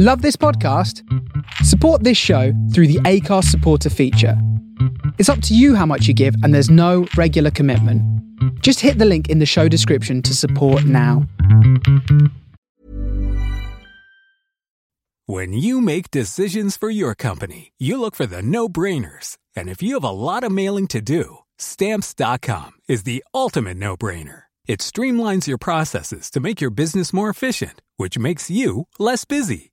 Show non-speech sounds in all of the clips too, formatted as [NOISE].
Love this podcast? Support this show through the Acast supporter feature. It's up to you how much you give, and there's no regular commitment. Just hit the link in the show description to support now. When you make decisions for your company, you look for the no brainers. And if you have a lot of mailing to do, stamps.com is the ultimate no brainer. It streamlines your processes to make your business more efficient, which makes you less busy.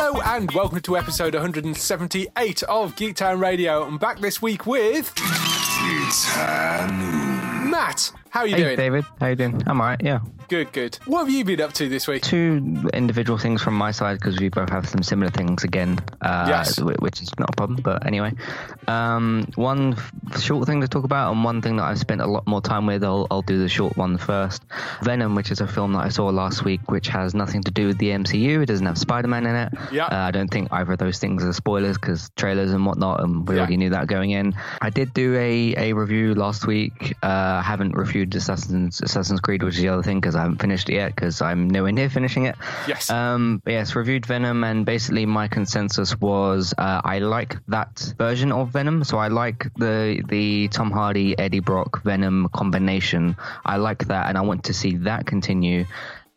Hello and welcome to episode 178 of Geek Town Radio. I'm back this week with Matt. How are you Hey, doing? David. How you doing? I'm alright. Yeah. Good, good. What have you been up to this week? Two individual things from my side because we both have some similar things again. Uh, Yes. Which is not a problem, but anyway. Um, one f- short thing to talk about, and one thing that I've spent a lot more time with. I'll, I'll do the short one first. Venom, which is a film that I saw last week, which has nothing to do with the MCU. It doesn't have Spider-Man in it. Yeah. Uh, I don't think either of those things are spoilers because trailers and whatnot, and we Yeah. already knew that going in. I did do a, a review last week. Uh, I haven't reviewed Assassin's Assassin's Creed, which is the other thing because I haven't finished it yet because I'm nowhere near finishing it. Yes. Um, yes, reviewed Venom, and basically my consensus was uh, I like that version of Venom. So I like the the Tom Hardy Eddie Brock Venom combination. I like that, and I want to see that continue.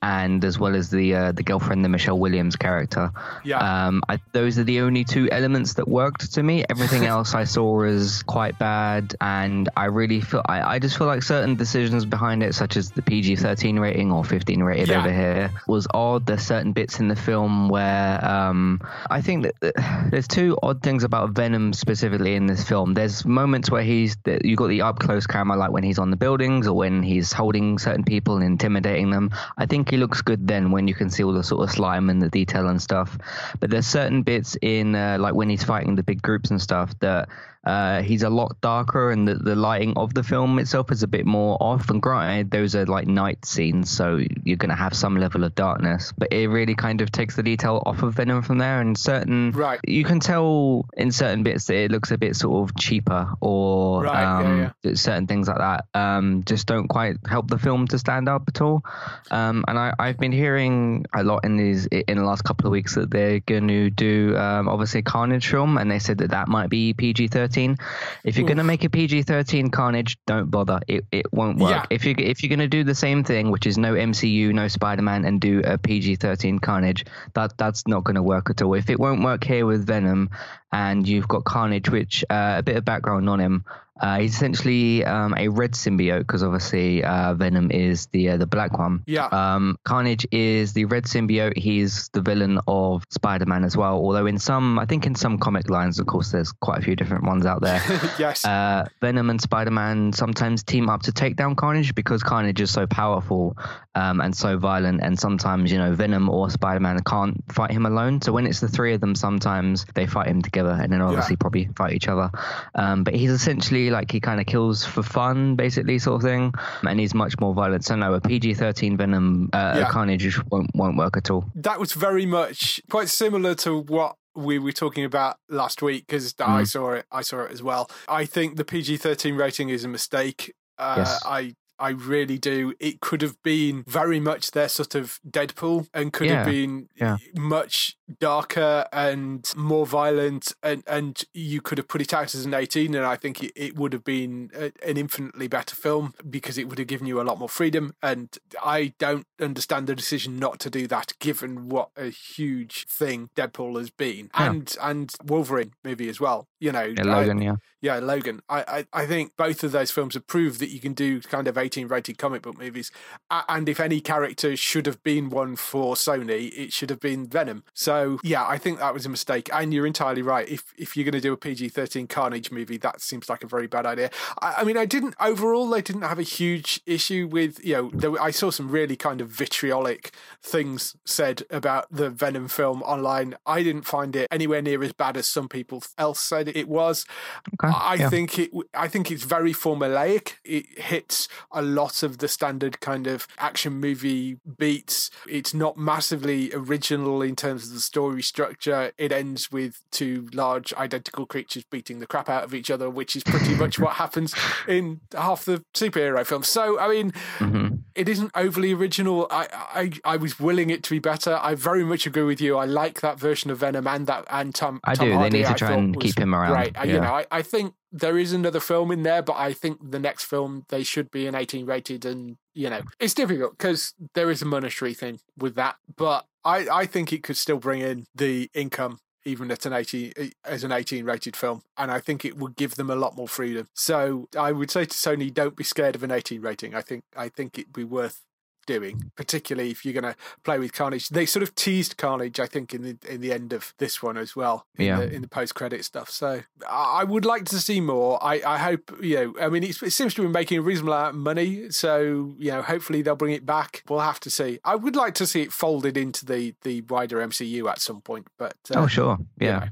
And as well as the uh, the girlfriend, the Michelle Williams character. Yeah. Um, I, those are the only two elements that worked to me. Everything [LAUGHS] else I saw as quite bad, and I really feel I, I just feel like certain decisions behind it, such as the PG thirteen rating or fifteen rated Yeah. over here, was odd. There's certain bits in the film where um, I think that there's two odd things about Venom specifically in this film. There's moments where he's you got the up close camera, like when he's on the buildings or when he's holding certain people and intimidating them. I think he looks good then when you can see all the sort of slime and the detail and stuff. But there's certain bits in uh, like when he's fighting the big groups and stuff that uh, he's a lot darker and the, the lighting of the film itself is a bit more off. And granted, those are like night scenes, so you're going to have some level of darkness. But it really kind of takes the detail off of Venom from there. And certain, Right. you can tell in certain bits that it looks a bit sort of cheaper or Right, yeah, um, that certain things like that um, just don't quite help the film to stand up at all. Um, and I, I've been hearing a lot in these in the last couple of weeks that they're going to do um, obviously Carnage film, and they said that that might be PG thirteen. If you're going to make a PG thirteen Carnage, don't bother. It it won't work. Yeah. If you if you're going to do the same thing, which is no MCU, no Spider Man, and do a PG thirteen Carnage, that that's not going to work at all. If it won't work here with Venom, and you've got Carnage, which uh, a bit of background on him. Uh, he's essentially um, a red symbiote because obviously uh, Venom is the uh, the black one. Yeah. Um, Carnage is the red symbiote. He's the villain of Spider-Man as well. Although in some, I think in some comic lines, of course, there's quite a few different ones out there. [LAUGHS] yes. Uh, Venom and Spider-Man sometimes team up to take down Carnage because Carnage is so powerful um, and so violent, and sometimes you know Venom or Spider-Man can't fight him alone. So when it's the three of them, sometimes they fight him together, and then obviously probably fight each other. Um, but he's essentially like he kind of kills for fun, basically, sort of thing, and he's much more violent. So no, a PG-13 Venom uh, Yeah. Carnage won't won't work at all. that was very much quite similar to what we were talking about last week because I saw it. I saw it as well. I think the PG thirteen rating is a mistake. Uh, Yes. I I really do. It could have been very much their sort of Deadpool and could Yeah. have been Yeah. much darker and more violent and and you could have put it out as an 18 and I think it, it would have been a, an infinitely better film because it would have given you a lot more freedom and I don't understand the decision not to do that given what a huge thing Deadpool has been Yeah. and and Wolverine movie as well you know Yeah, I- Logan, yeah. yeah, Logan. I, I, I think both of those films have proved that you can do kind of 18 rated comic book movies. And if any character should have been one for Sony, it should have been Venom. So, yeah, I think that was a mistake. And you're entirely right. If if you're going to do a PG 13 Carnage movie, that seems like a very bad idea. I, I mean, I didn't, overall, they didn't have a huge issue with, you know, there, I saw some really kind of vitriolic things said about the Venom film online. I didn't find it anywhere near as bad as some people else said it was. Okay. I yeah. think it. I think it's very formulaic. It hits a lot of the standard kind of action movie beats. It's not massively original in terms of the story structure. It ends with two large identical creatures beating the crap out of each other, which is pretty much what happens in half the superhero films. So, I mean, Mhm. it isn't overly original. I, I I was willing it to be better. I very much agree with you. I like that version of Venom and that and Tom. I Tom do. They need to try and keep him around. Great. Uh, You know, I, I think there is another film in there, but I think the next film they should be an 18 rated, and you know, it's difficult because there is a monetary thing with that. But I I think it could still bring in the income. Even at an 18 eh, as an 18 rated film, and I think it would give them a lot more freedom. So I would say to Sony, don't be scared of an 18 rating. I think I think it'd be worth doing, particularly if you're going to play with Carnage. They sort of teased Carnage, I think, in the in the end of this one as well, in Yeah. the, in the post credit stuff. So I I would like to see more. I, I hope you know. I mean, it's, it seems to be making a reasonable amount of money, so you know, hopefully they'll bring it back. We'll have to see. I would like to see it folded into the the wider MCU at some point, but uh, oh, sure. you Yeah. know,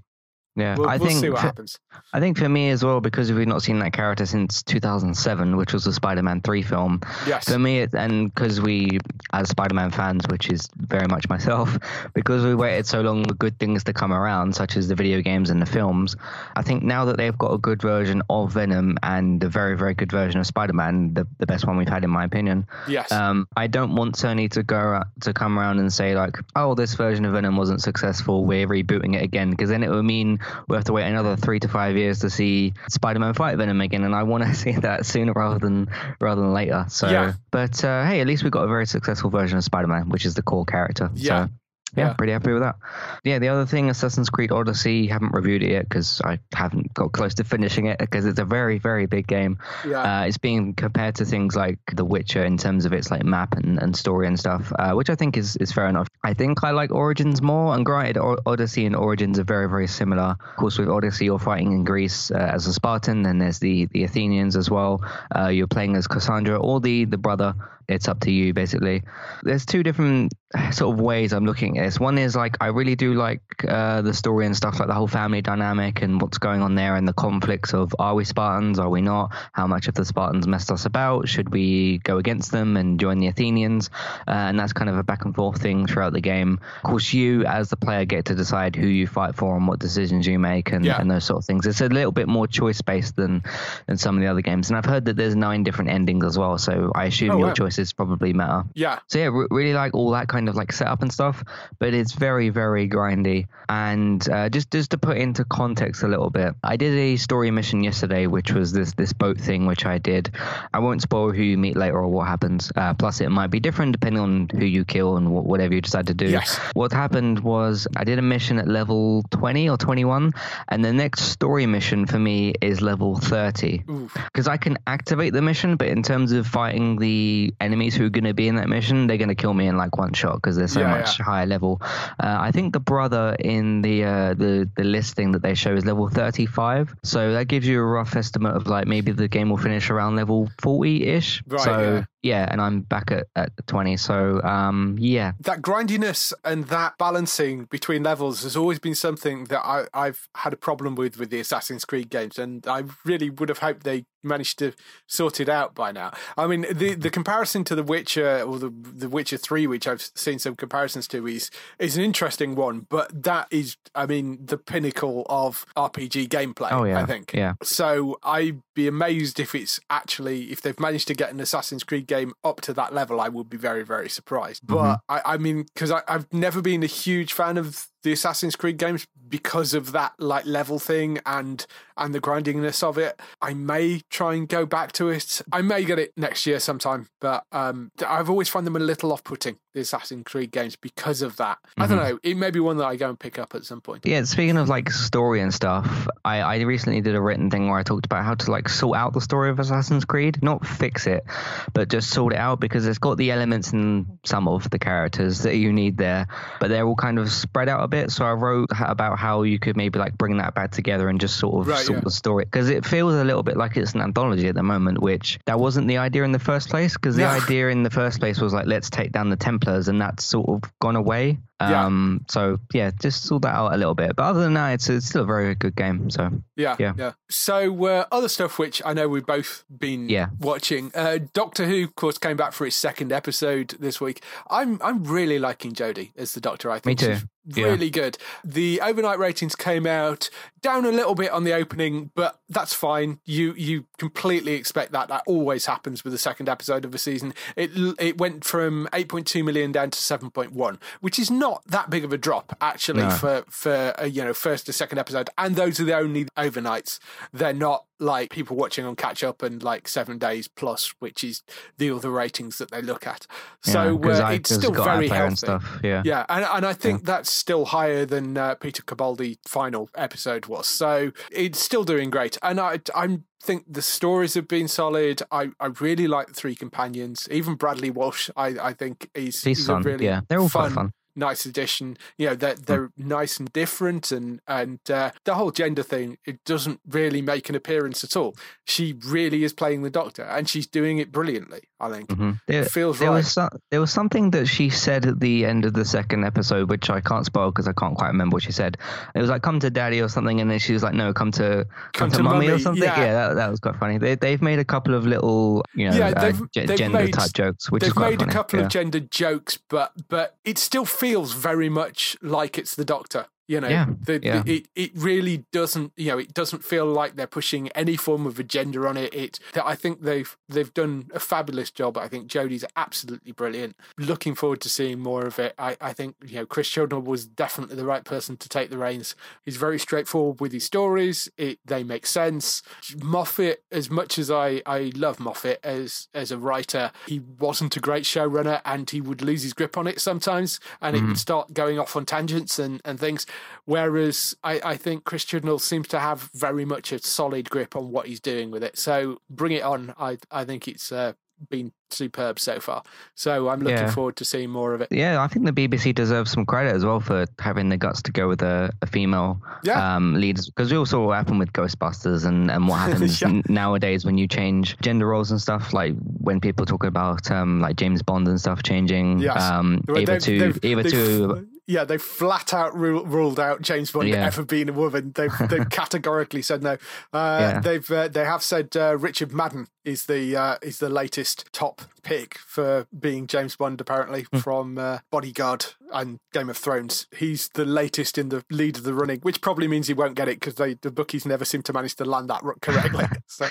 Yeah. we'll, I we'll think see what for- happens. I think for me as well, because we've not seen that character since 2007, which was the Spider-Man 3 film. Yes, For me, and because we, as Spider-Man fans, which is very much myself, [LAUGHS] because we waited so long for good things to come around, such as the video games and the films, I think now that they've got a good version of Venom and a very, very good version of Spider-Man, the, the best one we've had in my opinion, yes, um, I don't want Sony to go to come around and say like, "Oh, this version of Venom wasn't successful. We're rebooting it again," because then it would mean we have to wait another three to five years to see Spider-Man fight Venom again, and I want to [LAUGHS] see that sooner rather than rather than later. So, Yeah. but uh, hey, at least we got a very successful version of Spider-Man, which is the core character. Yeah. So, yeah, Yeah. pretty happy with that. Yeah, the other thing, Assassin's Creed Odyssey, haven't reviewed it yet because I haven't got close to finishing it because it's a very, very big game. yeah, Uh, it's being compared to things like The Witcher in terms of its like map and, and story and stuff, uh, which I think is, is fair enough. I think I like Origins more, and granted, o- Odyssey and Origins are very very similar. Of course, with Odyssey, you're fighting in Greece uh, as a Spartan, and there's the the Athenians as well. Uh, you're playing as Cassandra or the the brother. It's up to you basically. There's two different sort of ways I'm looking at this. One is like I really do like uh, the story and stuff like the whole family dynamic and what's going on there and the conflicts of are we Spartans, are we not? How much have the Spartans messed us about? Should we go against them and join the Athenians? Uh, and that's kind of a back and forth thing throughout the game. Of course, you as the player get to decide who you fight for and what decisions you make and, Yeah. and those sort of things. It's a little bit more choice based than than some of the other games. And I've heard that there's nine different endings as well, so I assume Oh, your wow. Choices probably matter. yeah, So yeah, re- really like all that kind of like setup and stuff, but it's very very grindy. And uh, just just to put into context a little bit, I did a story mission yesterday, which was this this boat thing, which I did. I won't spoil who you meet later or what happens. Uh, plus, it might be different depending on who you kill and wh- whatever you decide to do. Yes. What happened was I did a mission at level 20 or 21, and the next story mission for me is level 30 because I can activate the mission, but in terms of fighting the enemies who are going to be in that mission, they're going to kill me in like one shot because they're so Yeah, much higher level. Uh, I think the brother in the uh, the the listing that they show is level 35, so that gives you a rough estimate of like maybe the game will finish around level 40 ish. Right, so yeah. Yeah, and I'm back at, at 20. So, um, yeah. That grindiness and that balancing between levels has always been something that I, I've had a problem with with the Assassin's Creed games, and I really would have hoped they managed to sort it out by now. I mean, the the comparison to The Witcher or the The Witcher Three, which I've seen some comparisons to, is is an interesting one. But that is, I mean, the pinnacle of RPG gameplay. Oh, yeah. I think. Yeah. So I'd be amazed if it's actually if they've managed to get an Assassin's Creed game up to that level. I would be very very surprised. Mm-hmm. But I, I mean, because I've never been a huge fan of the Assassin's Creed games because of that like level thing and and the grindingness of it. I may try and go back to it. I may get it next year sometime, but um, I've always found them a little off-putting the Assassin's Creed games because of that. I don't know. It may be one that I go and pick up at some point. Yeah, speaking of like story and stuff, I, I recently did a written thing where I talked about how to like sort out the story of Assassin's Creed, not fix it, but just sort it out because it's got the elements in some of the characters that you need there, but they're all kind of spread out a bit. So I wrote about how you could maybe like bring that back together and just sort of Right, sort yeah. the story because it feels a little bit like it's an anthology at the moment, which that wasn't the idea in the first place. Because the [LAUGHS] idea in the first place was like let's take down the Templars, and that's sort of gone away. Yeah. Um, so yeah, just sort that out a little bit. But other than that, it's, it's still a very good game. So Yeah, Yeah. yeah. So uh, other stuff which I know we've both been Yeah. watching. Uh, Doctor Who, of course, came back for its second episode this week. I'm I'm really liking Jodie as the Doctor. I think too. she's Yeah. really good. The overnight ratings came out down a little bit on the opening, but that's fine. You you completely expect that. That always happens with the second episode of a season. It it went from 8.2 million down to 7.1, which is not that big of a drop actually No. for for uh, you know first to second episode. And those are the only overnights. They're not like people watching on catch up and like seven days plus, which is the other ratings that they look at. So because uh, I it's still got very healthy. stuff. Yeah. Yeah, and and I think that's still higher than uh, Peter Capaldi final episode was. So it's still doing great, and I I think the stories have been solid. I, I really like the three companions. Even Bradley Walsh, I I think he's He's a fun. really yeah, they're all quite fun. Nice addition. You know, they're they're nice and different, and and uh, the whole gender thing it doesn't really make an appearance at all. She really is playing the Doctor, and she's doing it brilliantly. I think hmm There, it feels there right. was so, there was something that she said at the end of the second episode, which I can't spoil because I can't quite remember what she said. It was like "come to daddy" or something, and then she was like, "No, come to come, Come to, to mummy" or something. yeah. Yeah, that, that was quite funny. They they've made a couple of little you know Yeah, uh, they've- ge- they've gender made- type jokes, which They've is quite made funny. a couple yeah. of gender jokes, but but it still feels very much like it's the Doctor. You know, Yeah, the, yeah. The, it it really doesn't. You know, it doesn't feel like they're pushing any form of agenda on it. It. that I think they've they've done a fabulous job. I think Jodie's absolutely brilliant. Looking forward to seeing more of it. I I think you know Chris Chibnall was definitely the right person to take the reins. He's very straightforward with his stories. It they make sense. Moffat, as much as I I love Moffat as as a writer, he wasn't a great showrunner, and he would lose his grip on it sometimes, and it would mm-hmm. start going off on tangents and and things. Whereas I I think Chris Chibnall seems to have very much a solid grip on what he's doing with it. So bring it on. I I think it's. Uh, been superb so far, so I'm looking Yeah. forward to seeing more of it. Yeah, I think the BBC deserves some credit as well for having the guts to go with a, a female Yeah. um, lead. Because we all saw what happened with Ghostbusters and, and what [LAUGHS] happens Yeah. n- nowadays when you change gender roles and stuff. Like when people talk about um, like James Bond and stuff changing. Yes. Um, either to either to [LAUGHS] yeah, they flat out ru- ruled out James Bond Yeah. ever being a woman. They've, they've [LAUGHS] categorically said no. Uh, Yeah. They've uh, they have said uh, Richard Madden is the uh, is the latest top pick for being James Bond. Apparently Hmm. from uh, Bodyguard and Game of Thrones, he's the latest in the lead of the running, which probably means he won't get it because the bookies never seem to manage to land that correctly. [LAUGHS] so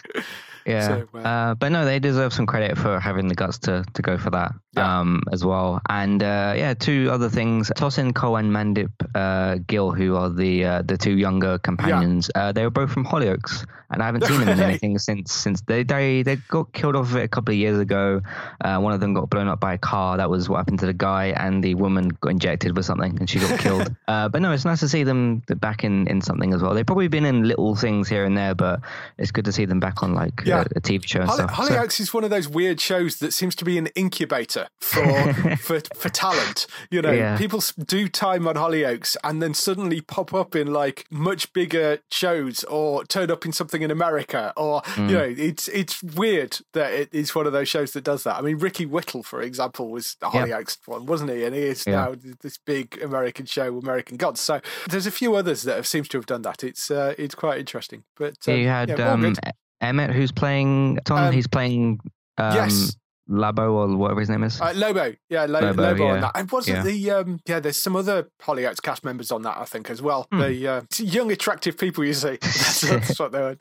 Yeah, So, uh, uh, but no, they deserve some credit for having the guts to, to go for that Yeah. um, as well. And uh, yeah, two other things: Tosin Cole and Mandip uh, Gill, who are the uh, the two younger companions. Uh, they were both from Hollyoaks, and I haven't seen them in [LAUGHS] anything since since they they they got killed off a couple of years ago. Uh, one of them got blown up by a car. That was what happened to the guy, and the woman got injected with something, and she got [LAUGHS] killed. uh, but no, it's nice to see them back in in something as well. They've probably been in little things here and there, but it's good to see them back on like Yeah. a, a TV show and Holly, stuff. So- Hollyoaks is one of those weird shows that seems to be an incubator for [LAUGHS] for, for talent. You know, Yeah. people do time on Hollyoaks and then suddenly pop up in like much bigger shows or turn up in something in America or Hmm. you know, it's it's weird that it is one of those shows that does that. I mean, Ricky Whittle, for example, was a Hollyoaks one, wasn't he? And he is Yeah. now this big American show, American Gods. So there's a few others that have seems to have done that. It's uh, it's quite interesting. But um, you had yeah, um. Emmett, who's playing Tom. Um, he's playing um, yes. Labo or whatever his name is. Uh, Lobo, yeah, Lo- Lobo, Lobo, on that. And wasn't Yeah. the um, yeah? There's some other Hollyoaks cast members on that, I think, as well. Hmm. The uh, young, attractive people you see. [LAUGHS] that's, that's what they were.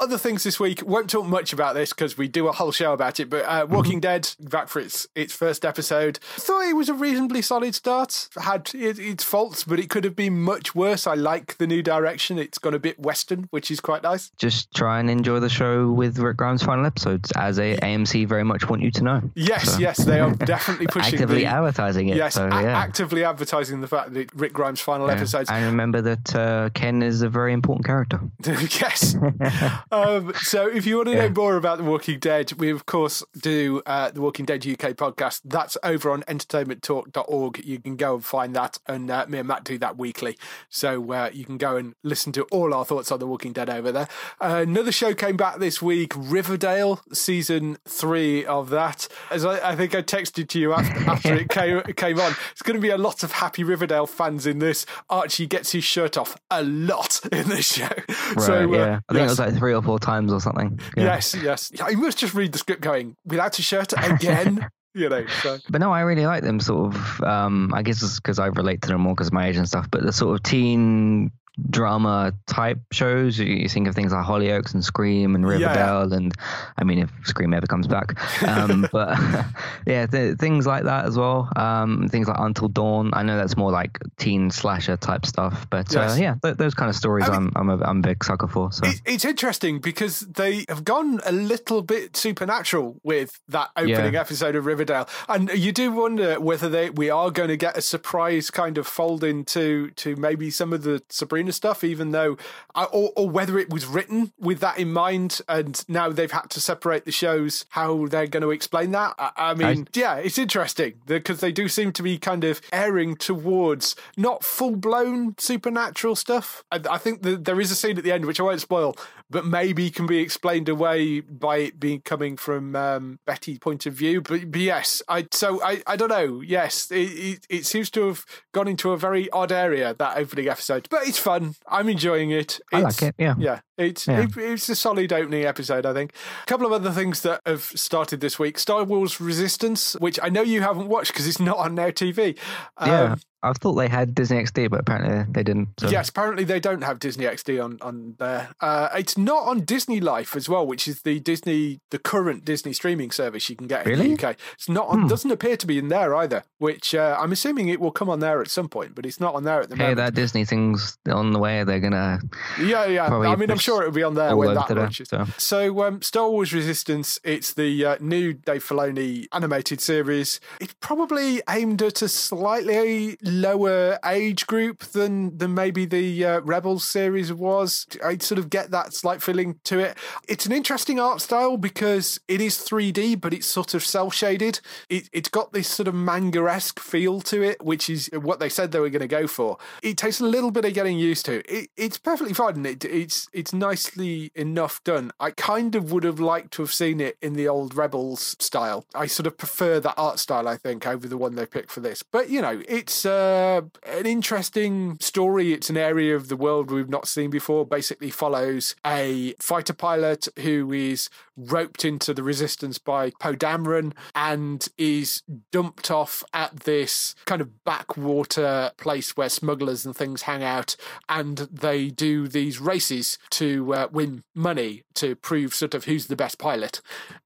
Other things this week. Won't talk much about this because we do a whole show about it. But uh, Walking Dead back for its its first episode. Thought it was a reasonably solid start. Had it, its faults, but it could have been much worse. I like the new direction. It's gone a bit western, which is quite nice. Just try and enjoy the show with Rick Grimes' final episodes, as a AMC very much want you to know. Yes, So- yes, they are [LAUGHS] definitely pushing actively the, advertising it. Yes, so, a- actively advertising the fact that Rick Grimes' final Yeah. episodes And remember that uh, Ken is a very important character. [LAUGHS] yes. [LAUGHS] um, so if you want to know more about The Walking Dead, we of course do uh, the Walking Dead UK podcast. That's over on entertainmenttalk.org. You can go and find that, and uh, me and Matt do that weekly. So uh, you can go and listen to all our thoughts on The Walking Dead over there. Uh, another show came back this week, Riverdale, season three of that. As I, I think I texted to you after, [LAUGHS] after it came, came on, it's going to be a lot of happy Riverdale fans in this. Archie gets his shirt off a lot in this show. Right, so, uh, yeah. I think yes. it was like three or four times or something. Yeah. Yes, yes. You must just read the script going, without a shirt again, [LAUGHS] you know. So. But no, I really like them sort of. Um, I guess it's because I relate to them more because my age and stuff. But the sort of teen drama type shows, you, think of things like Hollyoaks and Scream and Yeah. Riverdale, and I mean, if Scream ever comes back, um, [LAUGHS] but [LAUGHS] yeah, th- things like that as well. Um, things like Until Dawn. I know that's more like teen slasher type stuff, but Yes. uh, yeah, th- those kind of stories I mean- I'm I'm a, I'm a big sucker for. So It, it's interesting because they have gone a little bit supernatural with that opening Yeah. episode of Riverdale, and you do wonder whether they we are going to get a surprise kind of fold into to maybe some of the Sabrina stuff, even though, uh, or, or whether it was written with that in mind, and now they've had to separate the shows. How they're going to explain that? I, I mean, yeah, it's interesting because they do seem to be kind of erring towards not full blown supernatural stuff. I, I think that there is a scene at the end which I won't spoil, but maybe can be explained away by it being coming from um, Betty's point of view. But, but yes, I so I, I don't know. Yes, it, it it seems to have gone into a very odd area that opening episode, but it's fun. I'm enjoying it. I like it. Yeah. yeah, it's Yeah. It, it's a solid opening episode, I think. A couple of other things that have started this week: Star Wars Resistance, which I know you haven't watched because it's [LAUGHS] not on Now TV. Um, yeah. I thought they had Disney XD, but apparently they didn't. So. Yes, apparently they don't have Disney XD on on there. Uh, it's not on Disney Life as well, which is the Disney, the current Disney streaming service you can get in Really? the UK. It's not on. Doesn't appear to be in there either. Which uh, I'm assuming it will come on there at some point, but it's not on there at the Hey, moment. that Disney thing's on the way. They're gonna Yeah, yeah. I mean, I'm sure it'll be on there all when that launches. so. So, um, Star Wars Resistance, it's the uh, new Dave Filoni animated series. It's probably aimed at a slightly lower age group than than maybe the uh, Rebels series was. I sort of get that slight feeling to it. It's an interesting art style because it is 3D, but it's sort of cel shaded. It, it's got this sort of manga esque feel to it, which is what they said they were going to go for. It takes a little bit of getting used to. It, it's perfectly fine. It, it's it's nicely enough done. I kind of would have liked to have seen it in the old Rebels style. I sort of prefer that art style, I think, over the one they picked for this. But you know, it's uh, an interesting story. It's an area of the world we've not seen before. Basically, follows a fighter pilot who is roped into the resistance by Poe Dameron and is dumped off at this kind of backwater place where smugglers and things hang out, and they do these races to uh, win money to prove sort of who's the best pilot.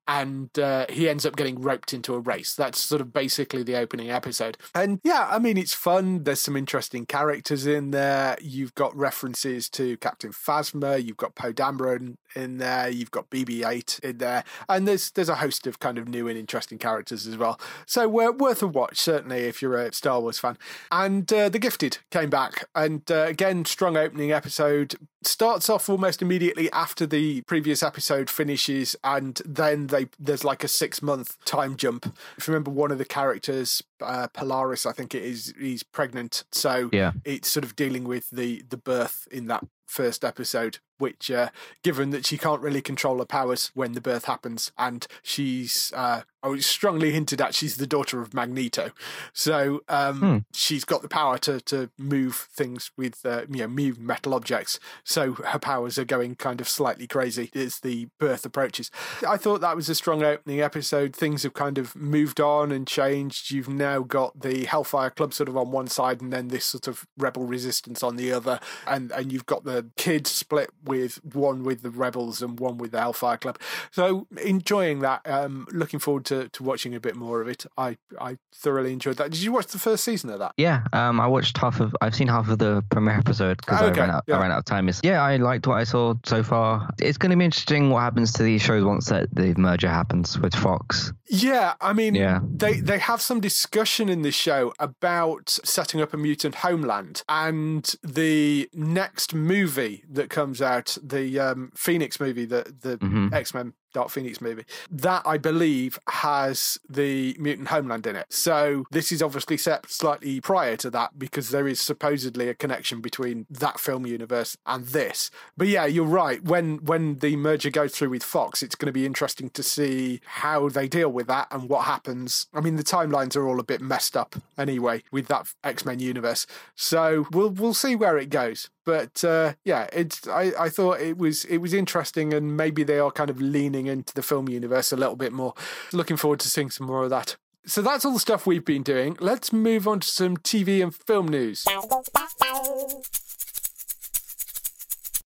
And uh, he ends up getting roped into a race. That's sort of basically the opening episode. And yeah, I mean, it's fun. There's some interesting characters in there. You've got references to Captain Phasma. You've got Poe Dameron in there. You've got BB-8 in there, and there's there's a host of kind of new and interesting characters as well. So uh, worth a watch, certainly if you're a Star Wars fan. And uh, The Gifted came back, and uh, again, strong opening episode. Starts off almost immediately after the previous episode finishes, and then they there's like a six month time jump. If you remember, one of the characters, uh, Polaris, I think it is, he's pregnant, so Yeah. it's sort of dealing with the the birth in that first episode which, uh, given that she can't really control her powers when the birth happens, and she's uh, oh, it's strongly hinted at she's the daughter of Magneto, so um, Hmm. she's got the power to to move things with uh, you know move metal objects. So her powers are going kind of slightly crazy as the birth approaches. I thought that was a strong opening episode. Things have kind of moved on and changed. You've now got the Hellfire Club sort of on one side, and then this sort of rebel resistance on the other, and and you've got the kids split with one with the rebels and one with the Hellfire Club. So enjoying that. Um, looking forward to, to watching a bit more of it. I I thoroughly enjoyed that. Did you watch the first season of that? Yeah, um, I watched half of. I've seen half of the premiere episode because Okay, I ran out. yeah. I ran out of time. It's, yeah, I liked what I saw so far. It's going to be interesting what happens to these shows once that the merger happens with Fox. Yeah, I mean, Yeah. they they have some discussion in this show about setting up a mutant homeland, and the next movie that comes out, the um, Phoenix movie, the the Mhm. X Men Dark Phoenix movie, that I believe has the mutant homeland in it. So this is obviously set slightly prior to that because there is supposedly a connection between that film universe and this. But yeah, you're right. When when the merger goes through with Fox, it's going to be interesting to see how they deal with that and what happens. I mean, the timelines are all a bit messed up anyway with that X Men universe. So we'll we'll see where it goes. But uh, yeah, it's I, I thought it was it was interesting and maybe they are kind of leaning into the film universe a little bit more. Looking forward to seeing some more of that. So that's all the stuff we've been doing. Let's move on to some TV and film news.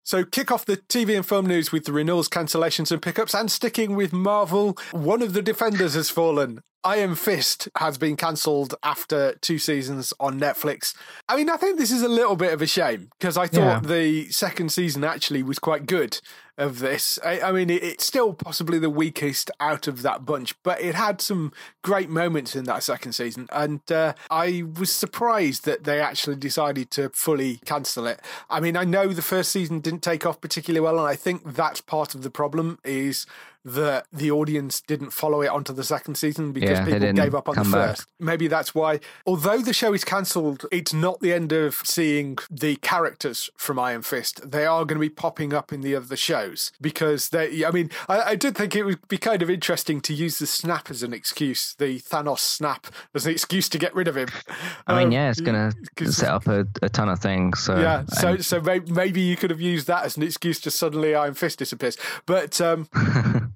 So, kick off the TV and film news with the renewals, cancellations, and pickups. And sticking with Marvel, one of the defenders has fallen. Iron Fist has been cancelled after two seasons on Netflix. I mean, I think this is a little bit of a shame because I thought Yeah. the second season actually was quite good of this. I, I mean, it, it's still possibly the weakest out of that bunch, but it had some great moments in that second season. And uh, I was surprised that they actually decided to fully cancel it. I mean, I know the first season didn't take off particularly well, and I think that's part of the problem is that the audience didn't follow it onto the second season because Yeah, people gave up on the come back. first. Maybe that's why, although the show is cancelled, it's not the end of seeing the characters from Iron Fist. They are going to be popping up in the other shows because they, I mean, I, I did think it would be kind of interesting to use the snap as an excuse, the Thanos snap as an excuse to get rid of him. I mean, Um, yeah, it's going [LAUGHS] to set up a, a ton of things. So yeah, so and- so maybe you could have used that as an excuse to suddenly Iron Fist disappears. But um, [LAUGHS]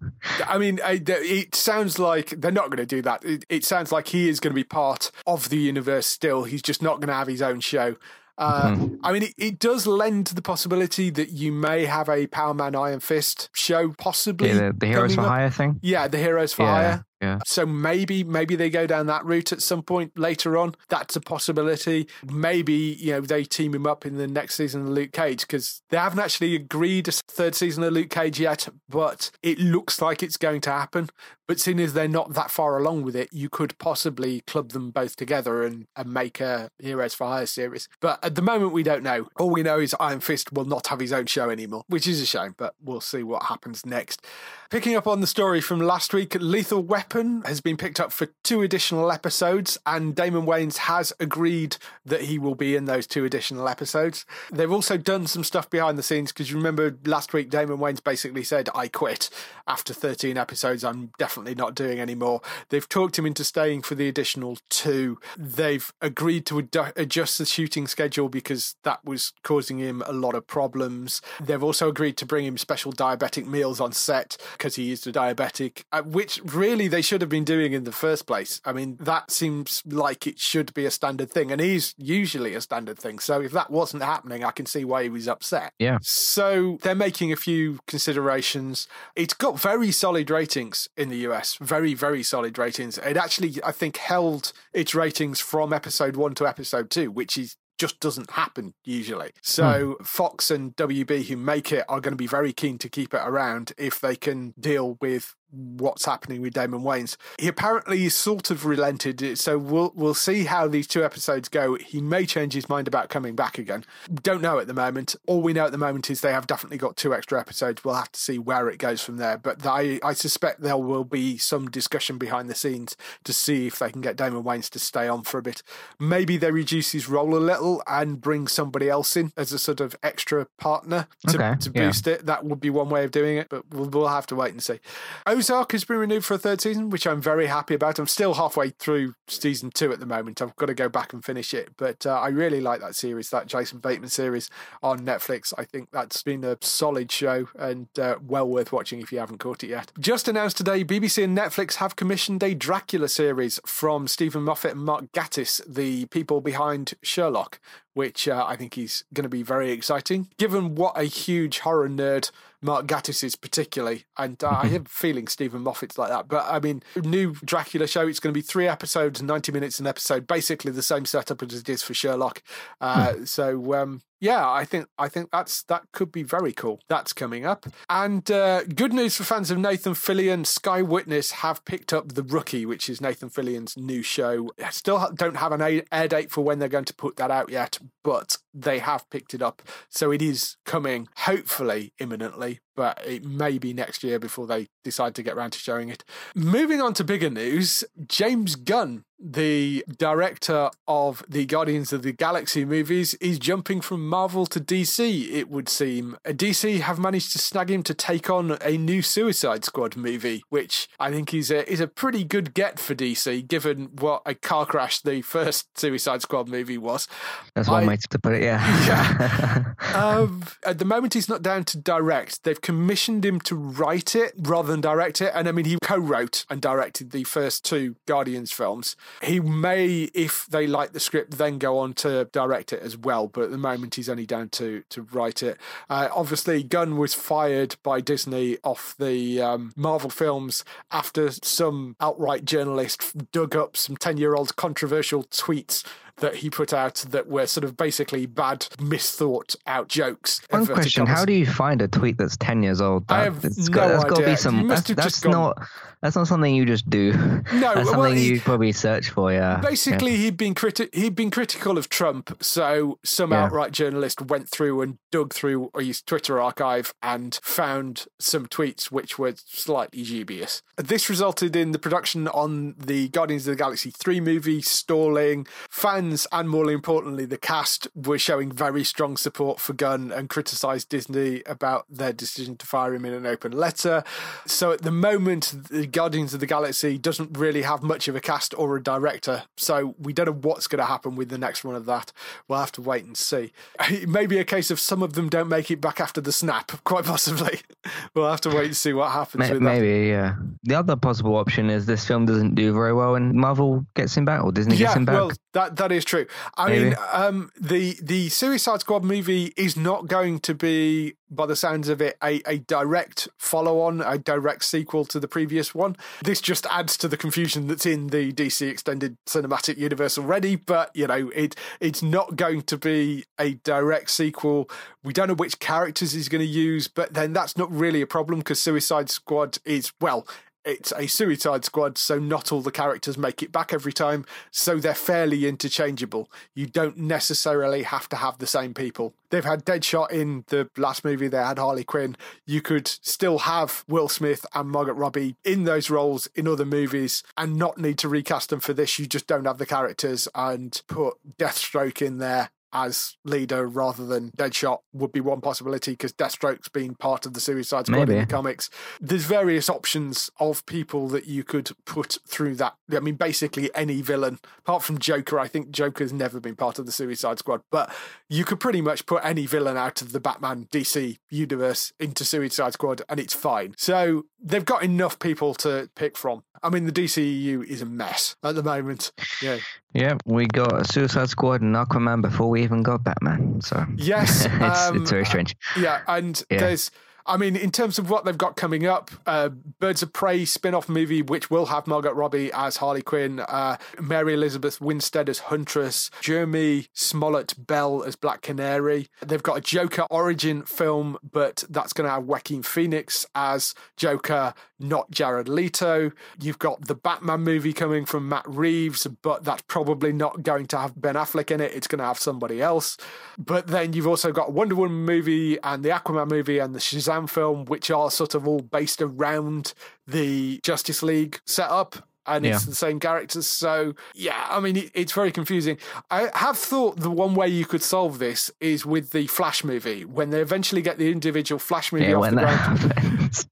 I mean, I, it sounds like they're not going to do that. It, it sounds like he is going to be part of the universe still. He's just not going to have his own show. Uh, Mm-hmm. I mean, it, it does lend to the possibility that you may have a Power Man Iron Fist show, possibly. yeah, the, the Heroes for up. Hire thing. Yeah, the Heroes for yeah, Hire. Yeah. So maybe maybe they go down that route at some point later on. That's a possibility. Maybe you know they team him up in the next season of Luke Cage because they haven't actually agreed a third season of Luke Cage yet, but it looks like it's going to happen. But seeing as they're not that far along with it, you could possibly club them both together and, and make a Heroes for Hire series. But at the moment, we don't know. All we know is Iron Fist will not have his own show anymore, which is a shame, but we'll see what happens next. Picking up on the story from last week, Lethal Weapon has been picked up for two additional episodes, and Damon Wayans has agreed that he will be in those two additional episodes. They've also done some stuff behind the scenes because you remember last week, Damon Wayans basically said, I quit after 13 episodes. I'm definitely not doing anymore. They've talked him into staying for the additional two. They've agreed to ad- adjust the shooting schedule because that was causing him a lot of problems. They've also agreed to bring him special diabetic meals on set because he is a diabetic, uh, which really they should have been doing in the first place. I mean, that seems like it should be a standard thing, and he's usually a standard thing. So if that wasn't happening, I can see why he was upset. Yeah. So they're making a few considerations. It's got very solid ratings in the US, very, very solid ratings. It actually, I think, held its ratings from episode one to episode two, which is just doesn't happen usually. So hmm. Fox and WB who make it are going to be very keen to keep it around if they can deal with what's happening with Damon Wayans. He apparently sort of relented, so we'll we'll see how these two episodes go. He may change his mind about coming back again. Don't know at the moment. All we know at the moment is they have definitely got two extra episodes. We'll have to see where it goes from there. But I I suspect there will be some discussion behind the scenes to see if they can get Damon Wayans to stay on for a bit. Maybe they reduce his role a little and bring somebody else in as a sort of extra partner to, Okay, to yeah. boost it. That would be one way of doing it, but we'll, we'll have to wait and see. Oh, Ozark has been renewed for a third season, which I'm very happy about. I'm still halfway through season two at the moment. I've got to go back and finish it, but uh, I really like that series, that Jason Bateman series on Netflix. I think that's been a solid show and uh, well worth watching if you haven't caught it yet. Just announced today, BBC and Netflix have commissioned a Dracula series from Steven Moffat and Mark Gatiss, the people behind Sherlock, which uh, I think is going to be very exciting, given what a huge horror nerd Mark Gatiss is particularly, and uh, I [LAUGHS] have a feeling Steven Moffat's like that. But I mean, new Dracula show. It's going to be three episodes, ninety minutes an episode, basically the same setup as it is for Sherlock. Uh, So um, yeah, I think I think that's that could be very cool. That's coming up, and uh, good news for fans of Nathan Fillion. Sky Witness have picked up The Rookie, which is Nathan Fillion's new show. Still don't have an air date for when they're going to put that out yet, but they have picked it up, so it is coming hopefully imminently. But it may be next year before they decide to get around to showing it. Moving on to bigger news, James Gunn the director of the Guardians of the Galaxy movies is jumping from Marvel to DC, it would seem. DC have managed to snag him to take on a new Suicide Squad movie, which I think is a, is a pretty good get for DC, given what a car crash the first Suicide Squad movie was. That's one I- way to put it. Yeah. [LAUGHS] Um, at the moment, he's not down to direct. They've commissioned him to write it rather than direct it. And I mean, he co wrote and directed the first two Guardians films. He may, if they like the script, then go on to direct it as well. But at the moment, he's only down to, to write it. Uh, obviously, Gunn was fired by Disney off the um, Marvel films after some alt-right journalist dug up some 10 year old controversial tweets that he put out that were sort of basically bad, misthought out jokes. One question: commas. How do you find a tweet that's ten years old? I have it's no got, that's got to idea. be some. That's, have that's gone- not. That's not something you just do. No, [LAUGHS] that's well, something he- you probably search for. Yeah. Basically, he'd been criti- he'd been critical of Trump, so some Yeah. alt-right journalist went through and dug through his Twitter archive and found some tweets which were slightly dubious. This resulted in the production on the Guardians of the Galaxy 3 movie stalling. Fans, and more importantly, the cast, were showing very strong support for Gunn and criticised Disney about their decision to fire him in an open letter. So at the moment, the Guardians of the Galaxy doesn't really have much of a cast or a director. So we don't know what's going to happen with the next one of that. We'll have to wait and see. [LAUGHS] It may be a case of some of them don't make it back after the snap, [LAUGHS] quite possibly. [LAUGHS] we'll have to wait and see what happens May- with that. Maybe, yeah. The other possible option is this film doesn't do very well and Marvel gets him back or Disney gets him back. well, that that is true. I Maybe. mean, um, the the Suicide Squad movie is not going to be, by the sounds of it, a, a direct follow on, a direct sequel to the previous one. This just adds to the confusion that's in the DC extended cinematic universe already. But you know, it it's not going to be a direct sequel. We don't know which characters he's going to use, but then that's not really a problem because Suicide Squad is well it's a Suicide Squad, so not all the characters make it back every time, so they're fairly interchangeable. You don't necessarily have to have the same people. They've had Deadshot in the last movie, they had Harley Quinn. You could still have Will Smith and Margaret Robbie in those roles in other movies and not need to recast them for this. You just don't have the characters and put Deathstroke in there as leader rather than Deadshot would be one possibility because Deathstroke's been part of the Suicide Squad in the comics. There's various options of people that you could put through that. I mean, basically any villain, apart from Joker. I think Joker's never been part of the Suicide Squad, but you could pretty much put any villain out of the Batman DC universe into Suicide Squad and it's fine. So they've got enough people to pick from. I mean, the DCEU is a mess at the moment. Yeah. Yeah, we got Suicide Squad and Aquaman before we even got Batman. So [LAUGHS] Yes, [LAUGHS] it's, um, it's very strange. Yeah, and Yeah. there's, I mean, in terms of what they've got coming up, uh, Birds of Prey spin off movie, which will have Margot Robbie as Harley Quinn, uh, Mary Elizabeth Winstead as Huntress, Jurnee Smollett Bell as Black Canary. They've got a Joker origin film, but that's going to have Joaquin Phoenix as Joker, not Jared Leto. You've got the Batman movie coming from Matt Reeves, but that's probably not going to have Ben Affleck in it. It's going to have somebody else. But then you've also got Wonder Woman movie and the Aquaman movie and the Shazam film, which are sort of all based around the Justice League setup and it's the same characters. So yeah, I mean, it, it's very confusing. I have thought the one way you could solve this is with the Flash movie when they eventually get the individual Flash movie Yeah, off the ground.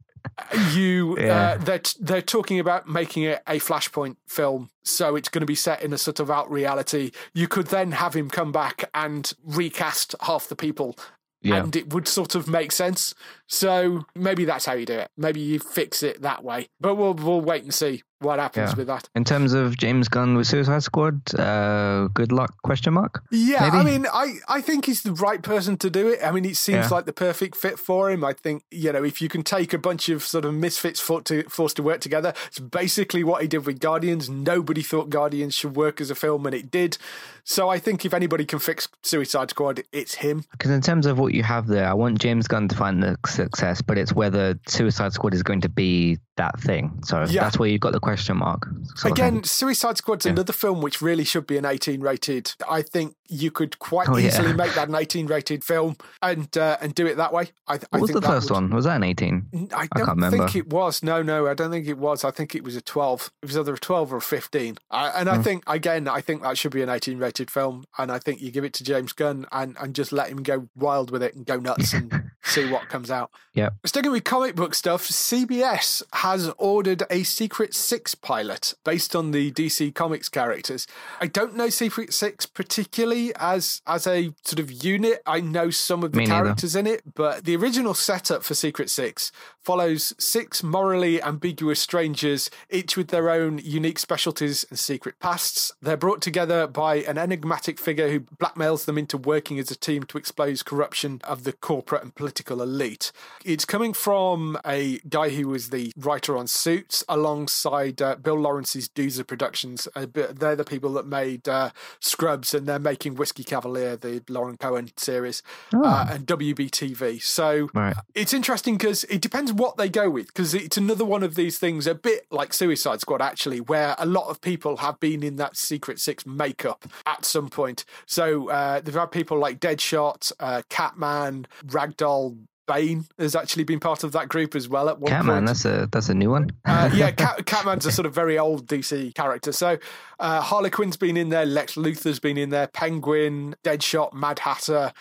You, Yeah. uh, they're they're talking about making it a Flashpoint film, so it's going to be set in a sort of out reality. You could then have him come back and recast half the people. Yeah. And it would sort of make sense. So maybe that's how you do it. Maybe you fix it that way. But we'll we'll wait and see what happens Yeah. with that. In terms of James Gunn with Suicide Squad, uh, good luck? Question mark. Yeah, I mean, I, I think he's the right person to do it. I mean, it seems Yeah. like the perfect fit for him. I think, you know, if you can take a bunch of sort of misfits for, to, forced to work together, it's basically what he did with Guardians. Nobody thought Guardians should work as a film, and it did. So I think if anybody can fix Suicide Squad, it's him. Because in terms of what you have there, I want James Gunn to find the success, but it's whether Suicide Squad is going to be that thing. So Yeah. that's where you've got the question mark. Again. Suicide Squad's Yeah. another film which really should be an 18 rated. I think you could quite Oh, yeah. easily [LAUGHS] make that an 18 rated film and uh, and do it that way. I, I what was the first would- one? Was that an 18? I I don't can't think it was. No, no, I don't think it was. I think it was a 12. It was either a 12 or a 15. I, and I Hmm. think, again, I think that should be an 18 rated film. And I think you give it to James Gunn and, and just let him go wild with it and go nuts and [LAUGHS] see what comes out. Yeah. Sticking with comic book stuff, CBS has ordered a Secret Six pilot based on the DC Comics characters. I don't know Secret Six particularly as as a sort of unit. I know some of the Me neither. characters in it, but the original setup for Secret Six follows six morally ambiguous strangers, each with their own unique specialties and secret pasts. They're brought together by an enigmatic figure who blackmails them into working as a team to expose corruption of the corporate and political elite. It's coming from a guy who was the writer on Suits alongside uh, Bill Lawrence's Doozer Productions. Uh, they're the people that made uh, Scrubs and they're making Whiskey Cavalier, the Lauren Cohan series, uh, and WBTV. So Right. it's interesting because it depends what they go with because it's another one of these things a bit like suicide squad actually where a lot of people have been in that secret six makeup at some point so uh, they've had people like deadshot uh, catman ragdoll Bane has actually been part of that group as well at one Catman, point. that's a that's a new one. Uh, yeah, [LAUGHS] Cat, Catman's a sort of very old DC character. So uh, Harley Quinn's been in there, Lex Luthor's been in there, Penguin, Deadshot, Mad Hatter.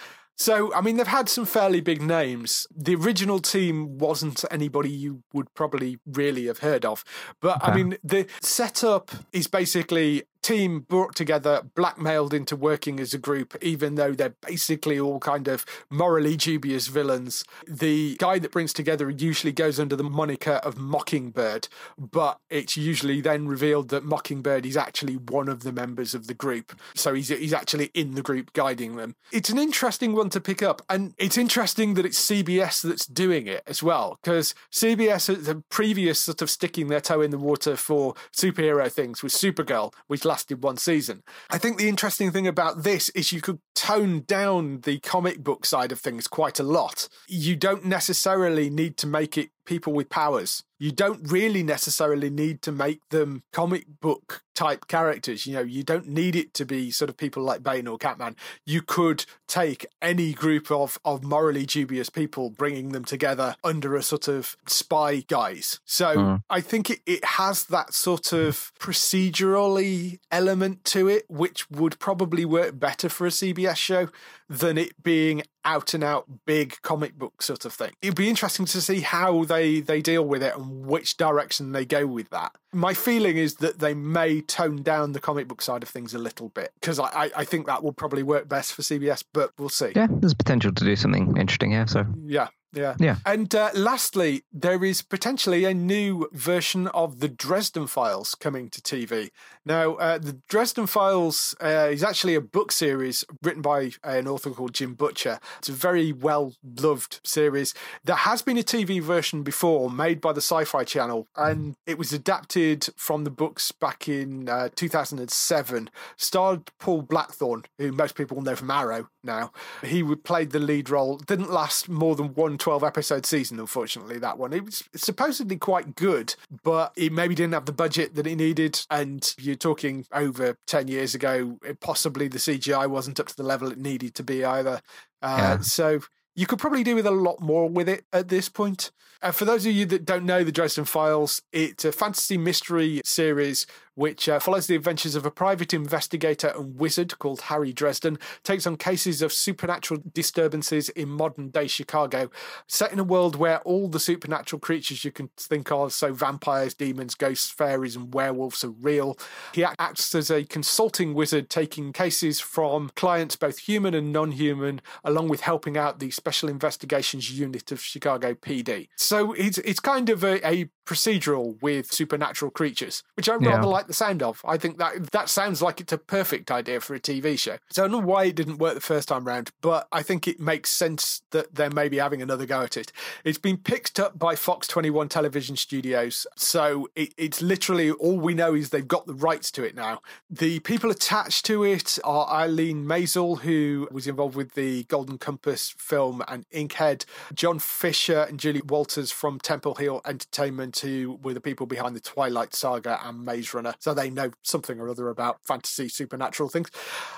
So, I mean, they've had some fairly big names. The original team wasn't anybody you would probably really have heard of. But, I mean, the setup is basically team brought together, blackmailed into working as a group, even though they're basically all kind of morally dubious villains. The guy that brings together usually goes under the moniker of Mockingbird, but it's usually then revealed that Mockingbird is actually one of the members of the group. So he's, he's actually in the group guiding them. It's an interesting one to pick up, and it's interesting that it's CBS that's doing it as well, because CBS, the previous sort of sticking their toe in the water for superhero things was Supergirl, which lasted one season. I think the interesting thing about this is you could tone down the comic book side of things quite a lot. You don't necessarily need to make it people with powers. You don't really necessarily need to make them comic book type characters. You know, you don't need it to be sort of people like Bane or Catman. You could take any group of, of morally dubious people, bringing them together under a sort of spy guise. So Mm. I think it, it has that sort of procedurally element to it, which would probably work better for a CBS show than it being out and out big comic book sort of thing. It'd be interesting to see how they they deal with it and which direction they go with that. My feeling is that they may tone down the comic book side of things a little bit because I, I, I think that will probably work best for CBS, but we'll see. Yeah, there's potential to do something interesting here. So Yeah. Yeah. Yeah. And uh, lastly, there is potentially a new version of the Dresden Files coming to TV. Now, uh, the Dresden Files uh, is actually a book series written by an author called Jim Butcher. It's a very well loved series. There has been a TV version before made by the Sci Fi Channel, and it was adapted from the books back in uh, 2007. Starred Paul Blackthorne, who most people know from Arrow now. He played the lead role. Didn't last more than one 12 episode season, unfortunately, that one. It was supposedly quite good, but it maybe didn't have the budget that it needed. And you're talking over 10 years ago, possibly the CGI wasn't up to the level it needed to be either. Uh, yeah. So you could probably do with a lot more with it at this point. Uh, for those of you that don't know the Dresden Files, it's a fantasy mystery series which uh, follows the adventures of a private investigator and wizard called Harry Dresden, takes on cases of supernatural disturbances in modern day Chicago, set in a world where all the supernatural creatures you can think of, so vampires, demons, ghosts, fairies, and werewolves, are real. He acts as a consulting wizard, taking cases from clients, both human and non human, along with helping out the Special Investigations Unit of Chicago PD. So it's, it's kind of a, a procedural with supernatural creatures, which I rather yeah. like the sound of. I think that that sounds like it's a perfect idea for a TV show. So I don't know why it didn't work the first time round, but I think it makes sense that they're maybe having another go at it. It's been picked up by Fox 21 Television Studios, so it, it's literally all we know is they've got the rights to it now. The people attached to it are Eileen Maisel, who was involved with the Golden Compass film and Inkheart, John Fisher and Julie Walters from Temple Hill Entertainment who were the people behind the Twilight Saga and Maze Runner. So they know something or other about fantasy, supernatural things.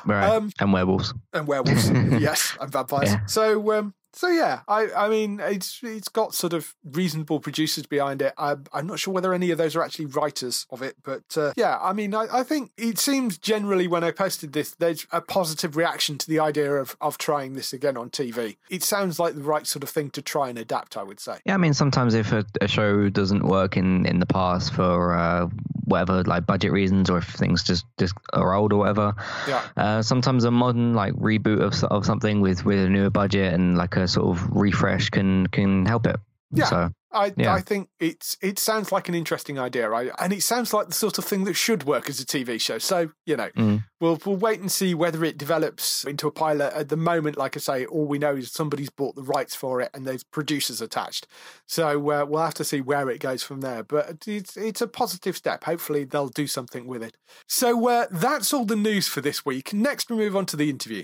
Right. Um, and werewolves. And werewolves, [LAUGHS] yes, and vampires. Yeah. So um, so yeah, I I mean it's it's got sort of reasonable producers behind it. I, I'm not sure whether any of those are actually writers of it, but uh, yeah, I mean I, I think it seems generally when I posted this, there's a positive reaction to the idea of of trying this again on TV. It sounds like the right sort of thing to try and adapt. I would say. Yeah, I mean sometimes if a, a show doesn't work in in the past for uh, whatever like budget reasons or if things just just are old or whatever, yeah. Uh, sometimes a modern like reboot of of something with with a newer budget and like a sort of refresh can can help it. Yeah. So, I, yeah. I think it's it sounds like an interesting idea, right? And it sounds like the sort of thing that should work as a TV show. So you know, mm. we'll we'll wait and see whether it develops into a pilot. At the moment, like I say, all we know is somebody's bought the rights for it and there's producers attached. So uh, we'll have to see where it goes from there. But it's it's a positive step. Hopefully, they'll do something with it. So uh, that's all the news for this week. Next, we move on to the interview.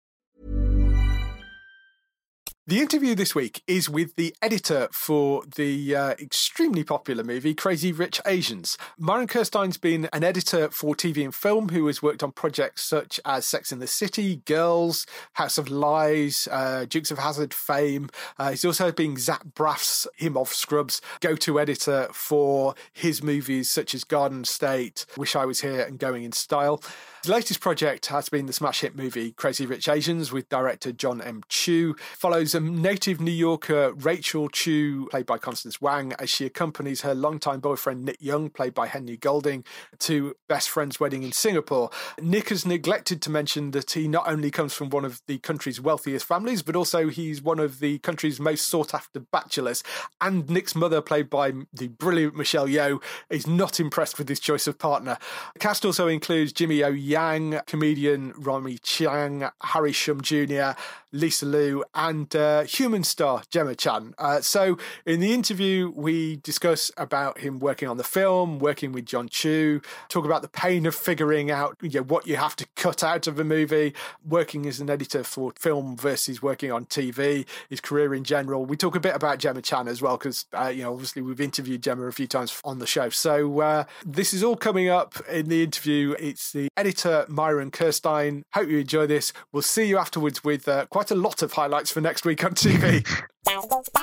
The interview this week is with the editor for the uh, extremely popular movie Crazy Rich Asians. Myron Kirstein's been an editor for TV and film who has worked on projects such as Sex in the City, Girls, House of Lies, uh, Dukes of Hazzard, fame. Uh, he's also been Zach Braff's, him of Scrubs, go to editor for his movies such as Garden State, Wish I Was Here, and Going in Style. His latest project has been the smash hit movie Crazy Rich Asians with director John M. Chu. Follows a native New Yorker, Rachel Chu, played by Constance Wang, as she accompanies her longtime boyfriend Nick Young, played by Henry Golding, to best friend's wedding in Singapore. Nick has neglected to mention that he not only comes from one of the country's wealthiest families, but also he's one of the country's most sought after bachelors. And Nick's mother, played by the brilliant Michelle Yeoh, is not impressed with his choice of partner. The cast also includes Jimmy O. Yang, comedian Ronny Chieng, Harry Shum Jr., Lisa Lu, and uh, human star Gemma Chan. Uh, so, in the interview, we discuss about him working on the film, working with John Chu, talk about the pain of figuring out you know, what you have to cut out of a movie, working as an editor for film versus working on TV, his career in general. We talk a bit about Gemma Chan as well, because, uh, you know, obviously we've interviewed Gemma a few times on the show. So, uh, this is all coming up in the interview. It's the editor, Myron Kirstein. Hope you enjoy this. We'll see you afterwards with uh, quite quite a lot of highlights for next week on TV. [LAUGHS]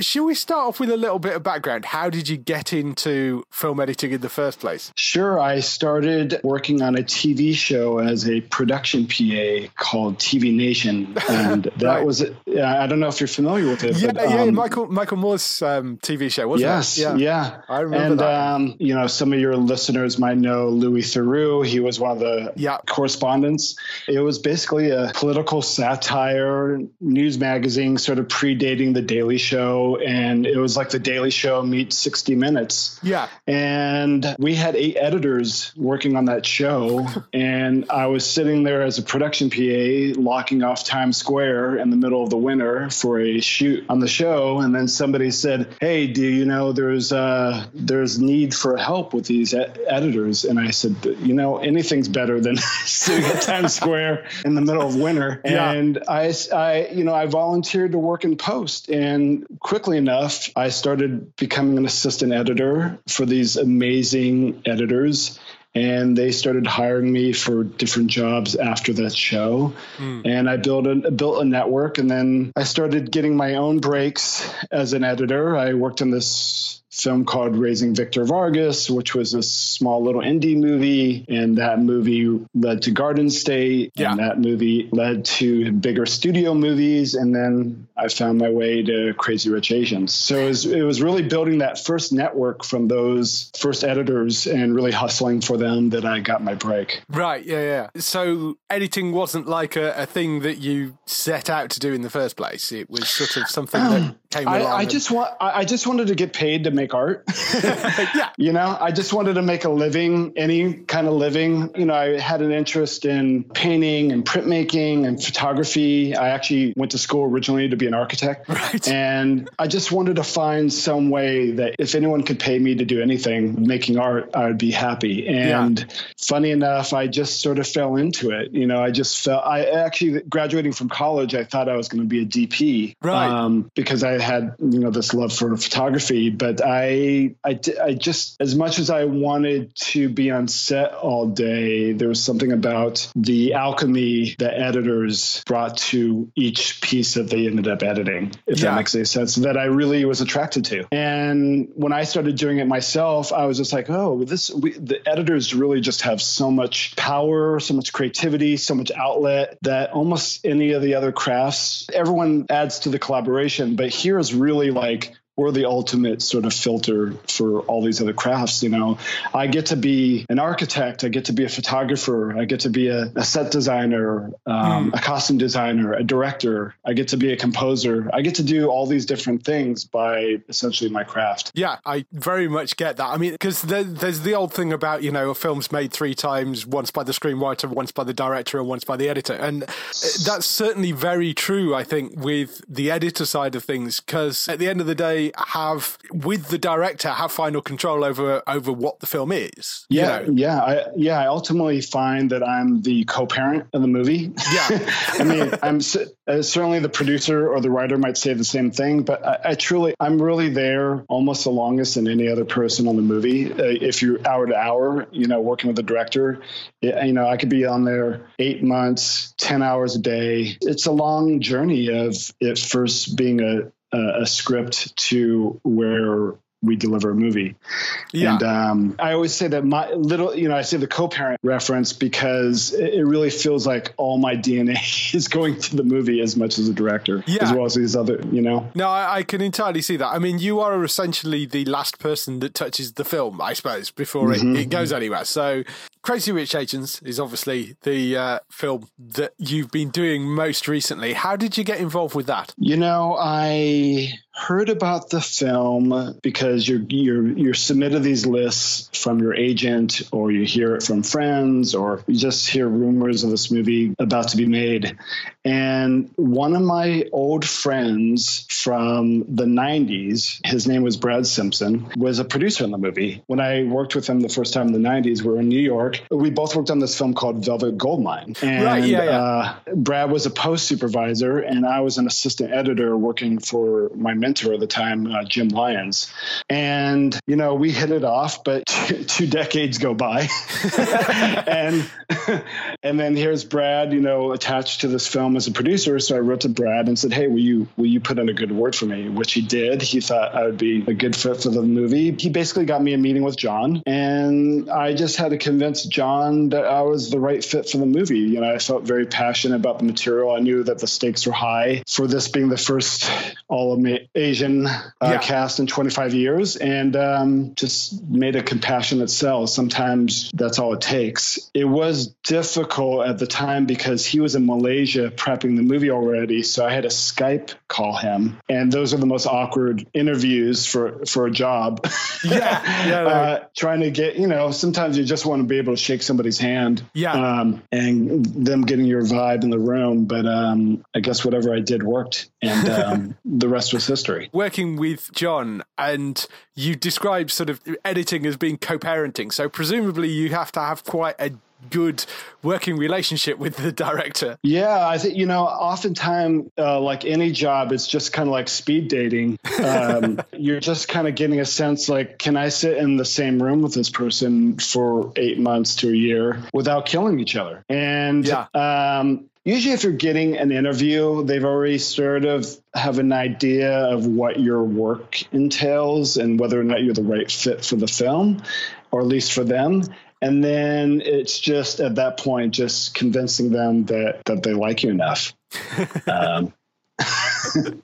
Should we start off with a little bit of background? How did you get into film editing in the first place? Sure. I started working on a TV show as a production PA called TV Nation. [LAUGHS] And that right. was, I don't know if you're familiar with it. Yeah, but, yeah, um, Michael Michael Moore's um, TV show, wasn't yes, it? Yes, yeah. yeah. I remember and, that. Um, you know, some of your listeners might know Louis Theroux. He was one of the yeah. correspondents. It was basically a political satire news magazine, sort of predating The Daily Show. And it was like The Daily Show meets 60 Minutes. Yeah. And we had eight editors working on that show. [LAUGHS] and I was sitting there as a production PA, locking off Times Square in the middle of the winter for a shoot on the show. And then somebody said, Hey, do you know there's, uh, there's need for help with these e- editors? And I said, You know, anything's better than [LAUGHS] sitting at Times [LAUGHS] Square in the middle of winter. Yeah. And I, I, you know, I volunteered to work in post. And quickly enough, I started becoming an assistant editor for these amazing editors and they started hiring me for different jobs after that show mm. and i built a built a network and then i started getting my own breaks as an editor i worked on this film called Raising Victor Vargas, which was a small little indie movie. And that movie led to Garden State. Yeah. And that movie led to bigger studio movies. And then I found my way to Crazy Rich Asians. So it was, it was really building that first network from those first editors and really hustling for them that I got my break. Right. Yeah. Yeah. So editing wasn't like a, a thing that you set out to do in the first place. It was sort of something that um, I. I just want, I I just wanted to get paid to make art. [LAUGHS] [LAUGHS] yeah. You know, I just wanted to make a living, any kind of living. You know, I had an interest in painting and printmaking and photography. I actually went to school originally to be an architect. [LAUGHS] Right. And I just wanted to find some way that if anyone could pay me to do anything, making art, I would be happy. And Yeah. funny enough, I just sort of fell into it. You know, I just felt, I actually, graduating from college, I thought I was going to be a DP. Right. Um, because I had, you know, this love for photography, but I, I, I just, as much as I wanted to be on set all day, there was something about the alchemy that editors brought to each piece that they ended up editing, if Yeah. that makes any sense, that I really was attracted to. And when I started doing it myself, I was just like, oh, this, we, the editors really just have so much power, so much creativity, so much outlet that almost any of the other crafts, everyone adds to the collaboration. But here is really like, we're the ultimate sort of filter for all these other crafts. You know, I get to be an architect, I get to be a photographer, I get to be a, a set designer, um, a costume designer, a director, I get to be a composer. I get to do all these different things by essentially my craft. Yeah, I very much get that. I mean, because there, there's the old thing about, you know, a film's made three times once by the screenwriter, once by the director, and once by the editor. And uh, that's certainly very true, I think, with the editor side of things, because at the end of the day, have, with the director, have final control over over what the film is. you Yeah, know? yeah, I, yeah. I ultimately find that I'm the co-parent of the movie. Yeah. [LAUGHS] I mean, I'm uh, certainly the producer or the writer might say the same thing, but I, I truly, I'm really there almost the longest than any other person on the movie. Uh, if you're hour to hour, you know, working with the director, it, you know, I could be on there eight months, ten hours a day. It's a long journey of it first being a a, script to where we deliver a movie. Yeah. And um, I always say that my little, you know, I say the co-parent reference because it, it really feels like all my DNA [LAUGHS] is going to the movie as much as the director, Yeah. as well as these other, you know. No, I, I can entirely see that. I mean, you are essentially the last person that touches the film, I suppose, before it, it goes anywhere. So, Crazy Rich Asians is obviously the uh, film that you've been doing most recently. How did you get involved with that? You know, I heard about the film because you're you're you're submitted these lists from your agent or you hear it from friends or you just hear rumors of this movie about to be made and one of my old friends from the 90s his name was Brad Simpson was a producer in the movie when I worked with him the first time in the 90s we were in New York we both worked on this film called Velvet Goldmine and Right, yeah, yeah. Uh, Brad was a post supervisor and I was an assistant editor working for my mentor at the time, uh, Jim Lyons. And, you know, we hit it off, but [LAUGHS] two, two decades go by. [LAUGHS] [LAUGHS] and, and then here's Brad, you know, attached to this film as a producer. So I wrote to Brad and said, Hey, will you, will you put in a good word for me? Which he did. He thought I would be a good fit for the movie. He basically got me a meeting with John and I just had to convince John that I was the right fit for the movie. You know, I felt very passionate about the material. I knew that the stakes were high for this being the first all Asian uh, yeah. cast in 25 years, and um, just made a compassionate sell. Sometimes that's all it takes. It was difficult at the time because he was in Malaysia prepping the movie already, so I had to Skype call him, and those are the most awkward interviews for for a job. [LAUGHS] Yeah, yeah. uh, trying to get you know, sometimes you just want to be able to shake somebody's hand. Yeah. Um, and them getting your vibe in the room. But um, I guess whatever I did worked, and um, [LAUGHS] the rest was history. Working with John, and you described sort of editing as being co-parenting. So presumably you have to have quite a good working relationship with the director. Yeah, I think you know, oftentimes, uh, like any job, it's just kind of like speed dating. Um, [LAUGHS] you're just kind of getting a sense, like, can I sit in the same room with this person for eight months to a year without killing each other? And yeah. um, usually if you're getting an interview they've already sort of have an idea of what your work entails and whether or not you're the right fit for the film or at least for them and then it's just at that point just convincing them that that they like you enough. [LAUGHS] Um, [LAUGHS]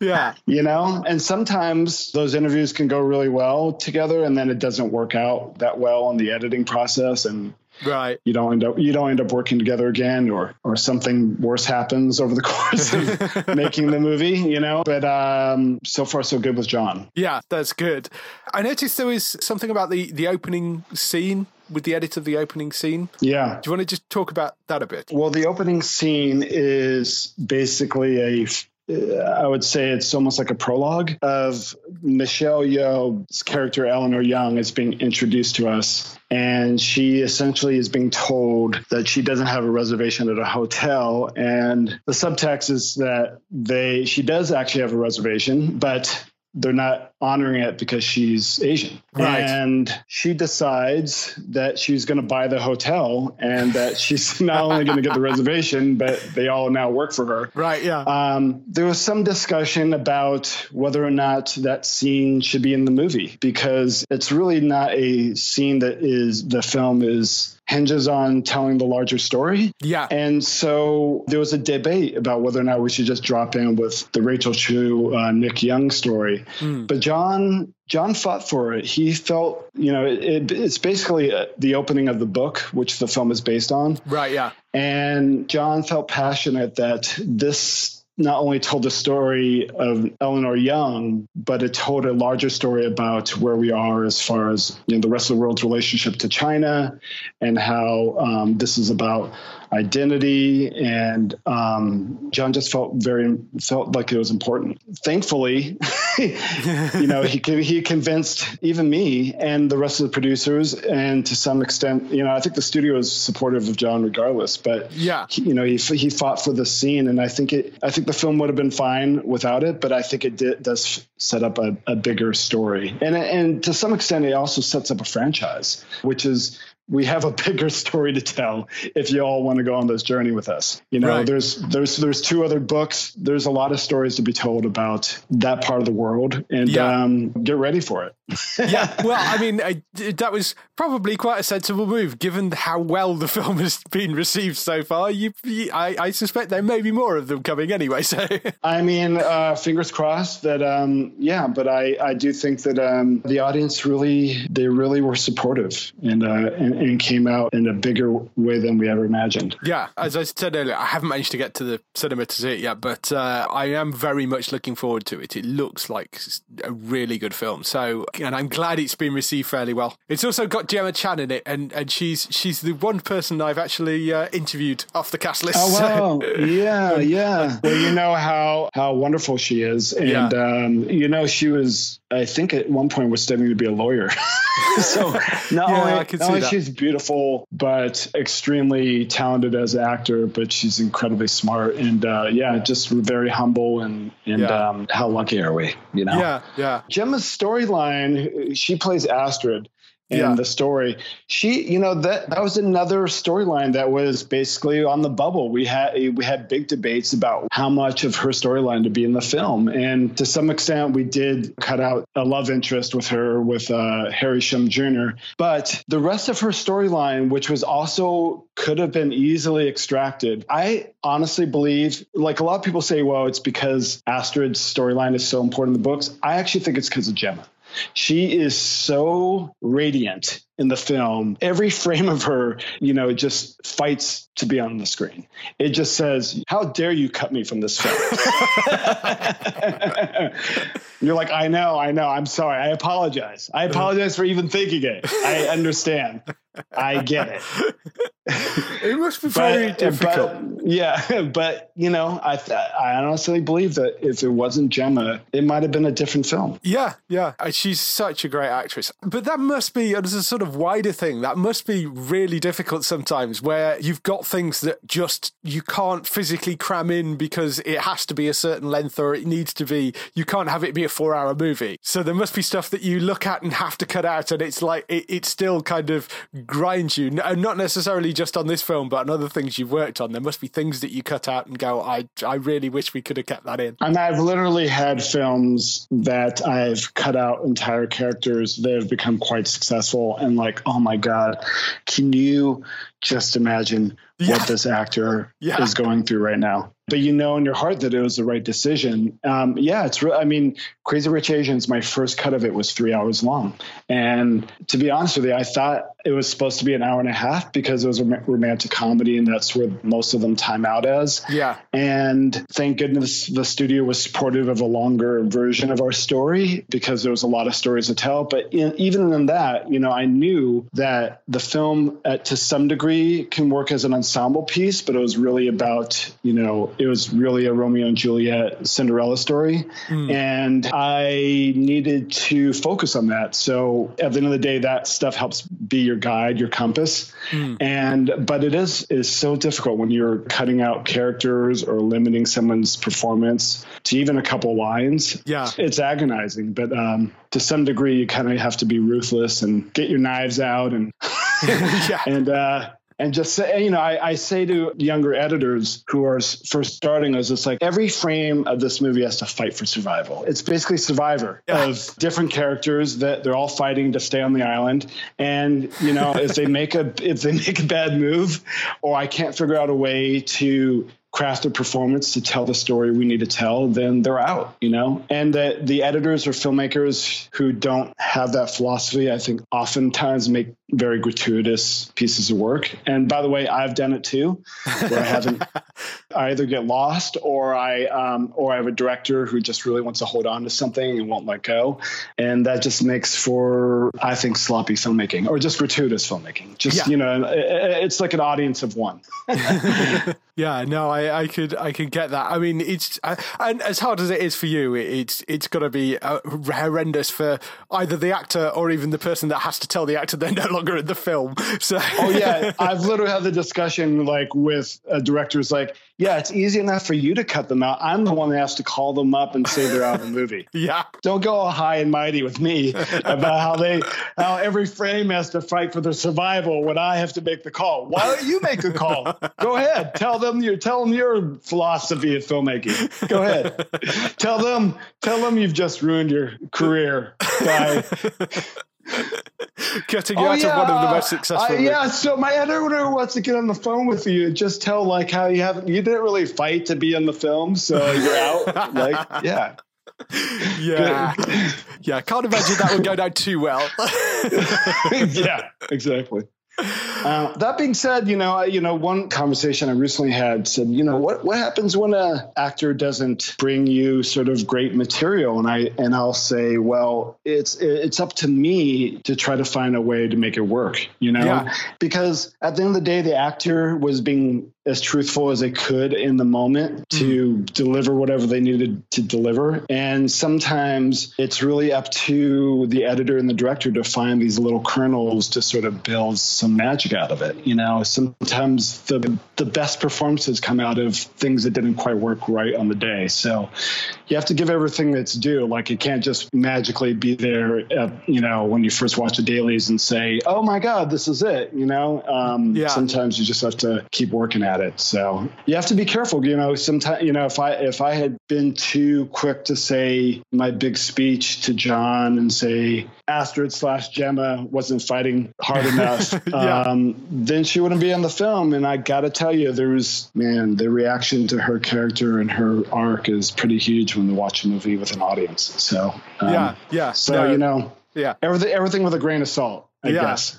yeah. You know? And sometimes those interviews can go really well together and then it doesn't work out that well in the editing process and right you don't end up you don't end up working together again or or something worse happens over the [LAUGHS] course of [LAUGHS] making the movie you know but um so far so good with john yeah that's good i noticed there was something about the the opening scene with the edit of the opening scene. Yeah. Do you want to just talk about that a bit? Well, the opening scene is basically a I would say it's almost like a prologue of Michelle Yeoh's character, Eleanor Young, is being introduced to us. And she essentially is being told that she doesn't have a reservation at a hotel. And the subtext is that they she does actually have a reservation, but they're not honoring it because she's Asian. Right. And she decides that she's going to buy the hotel and that she's [LAUGHS] not only going to get the reservation, but they all now work for her. Right. Yeah. Um, there was some discussion about whether or not that scene should be in the movie because it's really not a scene that is the film is hinges on telling the larger story. Yeah. And so there was a debate about whether or not we should just drop in with the Rachel Chu, uh, Nick Young story. Mm. But John John fought for it. He felt, you know, it, it, it's basically uh, the opening of the book, which the film is based on. Right. Yeah. And John felt passionate that this not only told the story of Eleanor Young, but it told a larger story about where we are as far as you know, the rest of the world's relationship to China and how um, this is about identity. And um, John just felt very felt like it was important. Thankfully, [LAUGHS] you know, he he convinced even me and the rest of the producers, and to some extent, you know, I think the studio is supportive of John regardless. But yeah, he, you know, he he fought for the scene, and I think it. I think the film would have been fine without it, but I think it did, does set up a, a bigger story, and and to some extent, it also sets up a franchise, which is we have a bigger story to tell if you all want to go on this journey with us. You know, right. there's there's there's two other books. There's a lot of stories to be told about that part of the world, and yeah. um, get ready for it. yeah, well, [LAUGHS] I mean, I, that was probably quite a sensible move, given how well the film has been received so far. You, you I, I, suspect there may be more of them coming anyway. So, [LAUGHS] I mean, uh, fingers crossed that, um, yeah. But I, I do think that um, the audience really, they really were supportive and, uh, and and came out in a bigger way than we ever imagined. Yeah, as I said earlier, I haven't managed to get to the cinema to see it yet, but uh, I am very much looking forward to it. It looks like a really good film. So, and I'm glad it's been received fairly well. It's also got Gemma Chan in it, and, and she's she's the one person I've actually uh, interviewed off the cast list. Oh wow! So. [LAUGHS] yeah, yeah. Well, you know how how wonderful she is, and yeah. um, you know she was I think at one point was studying to be a lawyer. [LAUGHS] so [LAUGHS] not Yeah, only, I can not only she's beautiful, but extremely talented as an actor, but she's incredibly smart and uh, yeah, just very humble and and Yeah. um, how lucky are we? You know. Yeah, yeah. Gemma's storyline, she plays Astrid in Yeah. the story. She, you know, that that was another storyline that was basically on the bubble. We had we had big debates about how much of her storyline to be in the film, and to some extent, we did cut out a love interest with her with uh, Harry Shum Jr. But the rest of her storyline, which was also could have been easily extracted, I honestly believe, like a lot of people say, well, it's because Astrid's storyline is so important in the books. I actually think it's because of Gemma. She is so radiant in the film. Every frame of her, you know, just fights to be on the screen. It just says, How dare you cut me from this film? [LAUGHS] You're like, I know, I know. I'm sorry. I apologize. I apologize for even thinking it. I understand. I get it. [LAUGHS] It must be very But- difficult. but- yeah, [LAUGHS] but you know, I th- I honestly believe that if it wasn't Gemma, it might have been a different film. Yeah, yeah. Uh, She's such a great actress. But that must be, as a sort of wider thing, that must be really difficult sometimes where you've got things that just you can't physically cram in because it has to be a certain length or it needs to be, you can't have it be a four hour movie. So there must be stuff that you look at and have to cut out and it's like, it, it still kind of grinds you. N- Not necessarily just on this film, but on other things you've worked on. There must be things that you cut out and go, I, I really wish we could have kept that in. And I've literally had films that I've cut out entire characters that have become quite successful and like, oh my God, can you just imagine Yeah. what this actor Yeah. is going through right now? But you know in your heart that it was the right decision. Um, yeah, it's real. I mean, Crazy Rich Asians, my first cut of it was three hours long. And to be honest with you, I thought it was supposed to be an hour and a half because it was a romantic comedy and that's where most of them time out as. Yeah. And thank goodness the studio was supportive of a longer version of our story because there was a lot of stories to tell. But in, even in that, you know, I knew that the film, uh, to some degree, can work as an ensemble piece, but it was really about, you know, it was really a Romeo and Juliet Cinderella story. And I needed to focus on that. So at the end of the day, that stuff helps be your guide, your compass. And but it is is so difficult when you're cutting out characters or limiting someone's performance to even a couple lines. Yeah. It's agonizing, but um, to some degree, you kind of have to be ruthless and get your knives out and [LAUGHS] yeah. [LAUGHS] and uh, and just say, you know, I, I say to younger editors who are first starting, is it's like every frame of this movie has to fight for survival. It's basically Survivor of different characters that they're all fighting to stay on the island, and you know, if they make a [LAUGHS] if they make a bad move, or I can't figure out a way to craft a performance to tell the story we need to tell, then they're out, you know? And the, the editors or filmmakers who don't have that philosophy, I think oftentimes make very gratuitous pieces of work. And by the way, I've done it too, where I haven't, I [LAUGHS] either get lost or I, um, or I have a director who just really wants to hold on to something and won't let go. And that just makes for, I think, sloppy filmmaking or just gratuitous filmmaking. Just, Yeah. you know, it's like an audience of one. [LAUGHS] Yeah, no, I, I could I could get that. I mean, it's uh, and as hard as it is for you, it, it's it's got to be uh, horrendous for either the actor or even the person that has to tell the actor [LAUGHS] they're no longer in the film. So, oh yeah, [LAUGHS] I've literally had the discussion like with uh, directors, like, yeah, it's easy enough for you to cut them out. I'm the one that has to call them up and say they're out of the movie. [LAUGHS] yeah, Don't go all high and mighty with me about how they how every frame has to fight for their survival when I have to make the call. Why don't you make the call? Go ahead. Tell them your tell them your philosophy of filmmaking. Go ahead. [LAUGHS] tell them tell them you've just ruined your career by cutting [LAUGHS] you out of one of the most successful. uh, yeah, so my editor wants to get on the phone with you and just tell like how you haven't you didn't really fight to be in the film, so you're out. [LAUGHS] like, yeah. yeah, yeah. I Can't imagine that would go down too well. yeah, exactly. Uh, that being said, you know, I, you know, one conversation I recently had said, you know, what what happens when a actor doesn't bring you sort of great material, and I and I'll say, well, it's it's up to me to try to find a way to make it work, you know, Yeah. because at the end of the day, the actor was being as truthful as they could in the moment to mm. deliver whatever they needed to deliver. And sometimes it's really up to the editor and the director to find these little kernels to sort of build some magic out of it. You know, sometimes the the best performances come out of things that didn't quite work right on the day. So you have to give everything that's due. Like it can't just magically be there, at, you know, when you first watch the dailies and say, "Oh my God, this is it." You know, um, yeah. sometimes you just have to keep working at it. It so you have to be careful. You know, sometimes you know if I if I had been too quick to say my big speech to John and say Astrid slash Gemma wasn't fighting hard [LAUGHS] enough, yeah. um, then she wouldn't be in the film. And I got to tell you, there was man, the reaction to her character and her arc is pretty huge when you watch a movie with an audience. So um, yeah, yeah. So no, you know, yeah, everything everything with a grain of salt. I yeah. guess.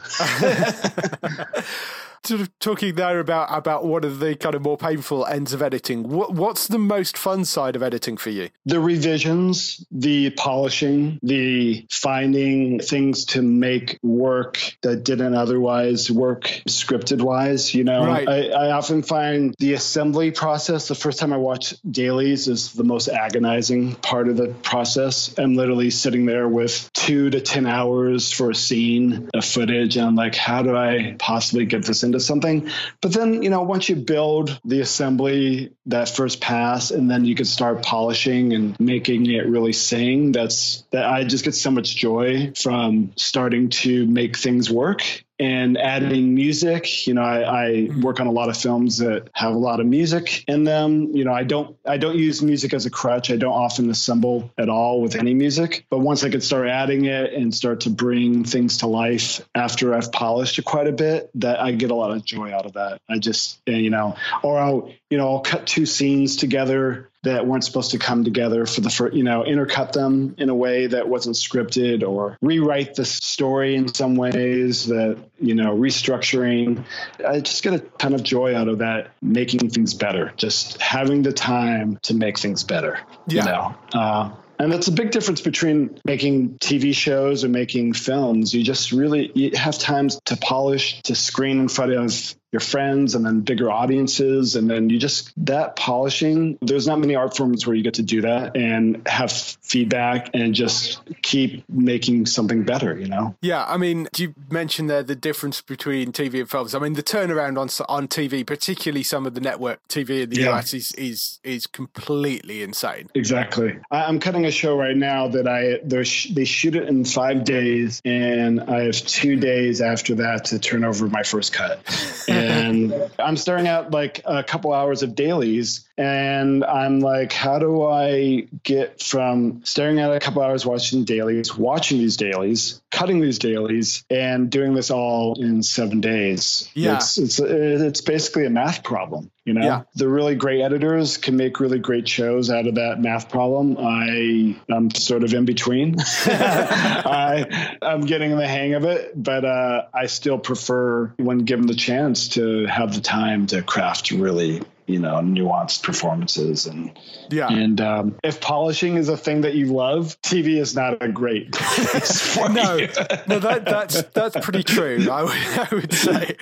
[LAUGHS] [LAUGHS] sort of talking there about about one of the kind of more painful ends of editing. What what's the most fun side of editing for you? The revisions, the polishing, the finding things to make work that didn't otherwise work scripted wise. You know, right. I, I often find the assembly process. The first time I watch dailies is the most agonizing part of the process. I'm literally sitting there with two to ten hours for a scene of footage, and I'm like, how do I possibly get this into something. But then, you know, once you build the assembly, that first pass, and then you can start polishing and making it really sing, that's that I just get so much joy from starting to make things work and adding music. You know, I, I, mm-hmm. work on a lot of films that have a lot of music in them. You know, I don't I don't use music as a crutch. I don't often assemble at all with any music. But once I could start adding it and start to bring things to life after I've polished it quite a bit, that I get a lot of joy out of that. I just you know, or I'll you know I'll cut two scenes together that weren't supposed to come together for the first, you know, intercut them in a way that wasn't scripted or rewrite the story in some ways that, you know, restructuring. I just get a ton of joy out of that, making things better, just having the time to make things better. Yeah. You know, uh, and that's a big difference between making TV shows or making films. You just really you have times to polish, to screen in front of your friends and then bigger audiences. And then you just that polishing there's not many art forms where you get to do that and have feedback and just keep making something better you know? Yeah i mean you mentioned there the difference between tv and films. I mean the turnaround on on tv particularly some of the network tv in the yeah. us is is is completely insane. Exactly. I'm cutting a show right now that i they shoot it in five days and i have two days after that to turn over my first cut [LAUGHS] and I'm staring at like a couple hours of dailies, and I'm like, how do I get from staring at a couple hours watching dailies, watching these dailies, cutting these dailies, and doing this all in seven days? Yeah, it's it's it's basically a math problem. You know, yeah. the really great editors can make really great shows out of that math problem. I am sort of in between. [LAUGHS] I I'm getting the hang of it, but uh, I still prefer when given the chance to have the time to craft really you know nuanced performances and yeah. and um, if polishing is a thing that you love tv is not a great [LAUGHS] no. no that, that's that's pretty true I would, I would say.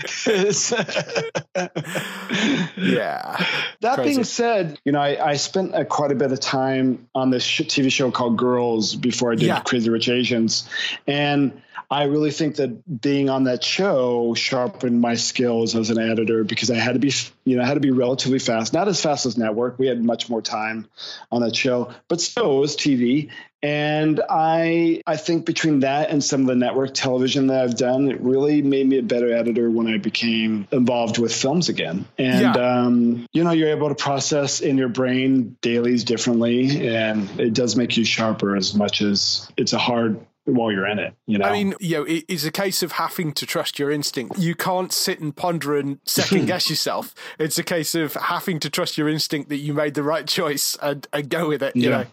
Yeah. That Crazy. being said you know I, I spent a, quite a bit of time on this sh- tv show called girls before i did yeah. crazy rich asians. And I really think that being on that show sharpened my skills as an editor because I had to be, you know, I had to be relatively fast, not as fast as network. We had much more time on that show, but still it was TV. And I, I think between that and some of the network television that I've done, it really made me a better editor when I became involved with films again. And, yeah. um, you know, you're able to process in your brain dailies differently, and it does make you sharper as much as it's a hard while you're in it. You know, I mean, you know, it's a case of having to trust your instinct. You can't sit and ponder and second [LAUGHS] guess yourself. It's a case of having to trust your instinct that you made the right choice and, and go with it. You yeah. know,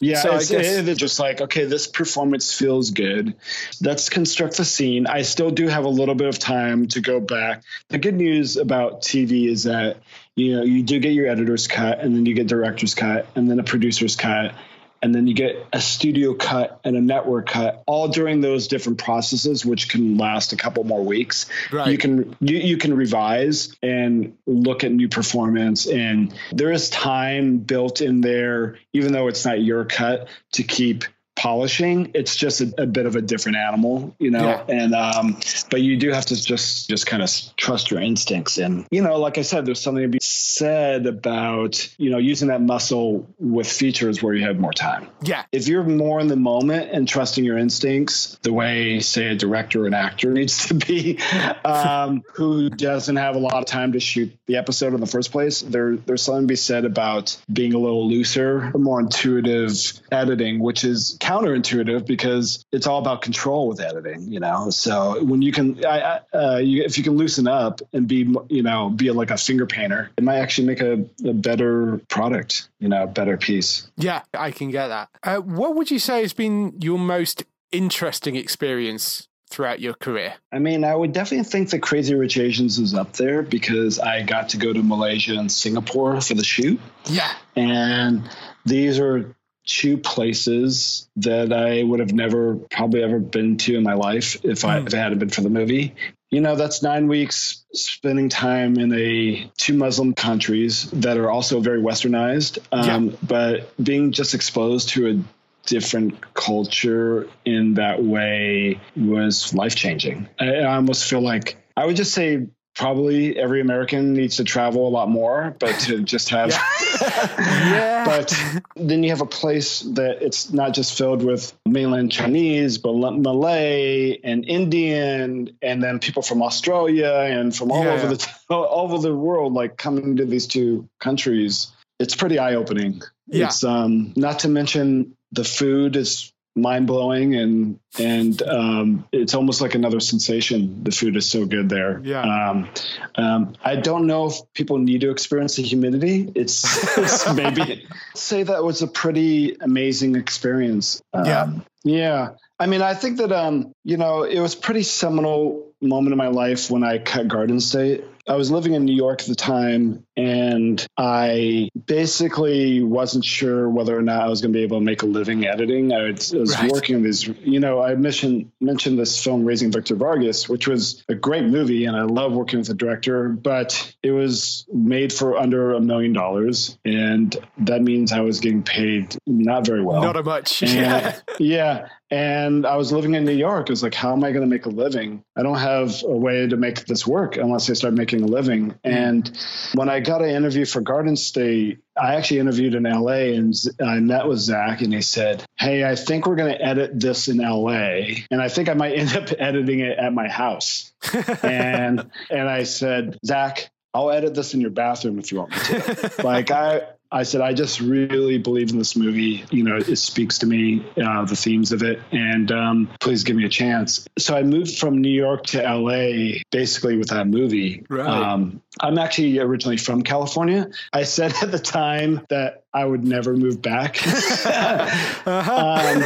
yeah. So it's, guess, it's just like, okay, this performance feels good. Let's construct the scene. I still do have a little bit of time to go back. The good news about TV is that you know you do get your editor's cut, and then you get director's cut, and then a producer's cut and then you get a studio cut and a network cut all during those different processes which can last a couple more weeks Right. you can you, you can revise and look at new performance and there is time built in there even though it's not your cut to keep polishing it's just a, a bit of a different animal you know Yeah. and um but you do have to just just kind of trust your instincts and you know like i said there's something to be said about you know using that muscle with features where you have more time Yeah. if you're more in the moment and trusting your instincts the way say a director or an actor [LAUGHS] needs to be um, who doesn't have a lot of time to shoot the episode in the first place there there's something to be said about being a little looser more intuitive editing which is counterintuitive because it's all about control with editing you know so when you can I, I, uh, you, if you can loosen up and be you know be like a finger painter it might actually make a, a better product you know a better piece Yeah, I can get that. Uh, what would you say has been your most interesting experience throughout your career? I mean, I would definitely think that Crazy Rich Asians is up there because I got to go to Malaysia and Singapore for the shoot. Yeah. And these are two places that I would have never probably ever been to in my life if I if it hadn't been for the movie. You know, that's nine weeks spending time in a two Muslim countries that are also very westernized. Um, but being just exposed to a different culture in that way was life changing. I, I almost feel like I would just say probably every American needs to travel a lot more, but to [LAUGHS] just have. [LAUGHS] Yeah. but then you have a place that it's not just filled with mainland Chinese, but Malay and Indian, and then people from Australia and from all Yeah. over the [LAUGHS] all over the world, like coming to these two countries. It's pretty eye opening. Yeah. It's um, not to mention the food is mind blowing and and um, it's almost like another sensation. The food is so good there. Yeah. Um, um, I don't know if people need to experience the humidity. It's, it's [LAUGHS] maybe say that was a pretty amazing experience. Yeah. Um, yeah. I mean, I think that um, you know, it was pretty seminal moment in my life when I cut Garden State. I was living in New York at the time, and I basically wasn't sure whether or not I was going to be able to make a living editing. I was, I was Right. working on these, you know, I mentioned mentioned this film Raising Victor Vargas, which was a great movie, and I love working with the director, but it was made for under a million dollars, and that means I was getting paid not very well. Not a much. [LAUGHS] And- Yeah. yeah. And I was living in New York. I was like, how am I going to make a living? I don't have a way to make this work unless I start making a living. Mm-hmm. And when I got an interview for Garden State, I actually interviewed in LA and I met with Zach and he said, Hey, I think we're going to edit this in LA. And I think I might [LAUGHS] end up editing it at my house. [LAUGHS] and, and I said, Zach, I'll edit this in your bathroom if you want me to. [LAUGHS] like I, I said, I just really believe in this movie. You know, it speaks to me, uh, the themes of it, and um, please give me a chance. So I moved from New York to LA basically with that movie. Right. Um, I'm actually originally from California. I said at the time that I would never move back. [LAUGHS] um,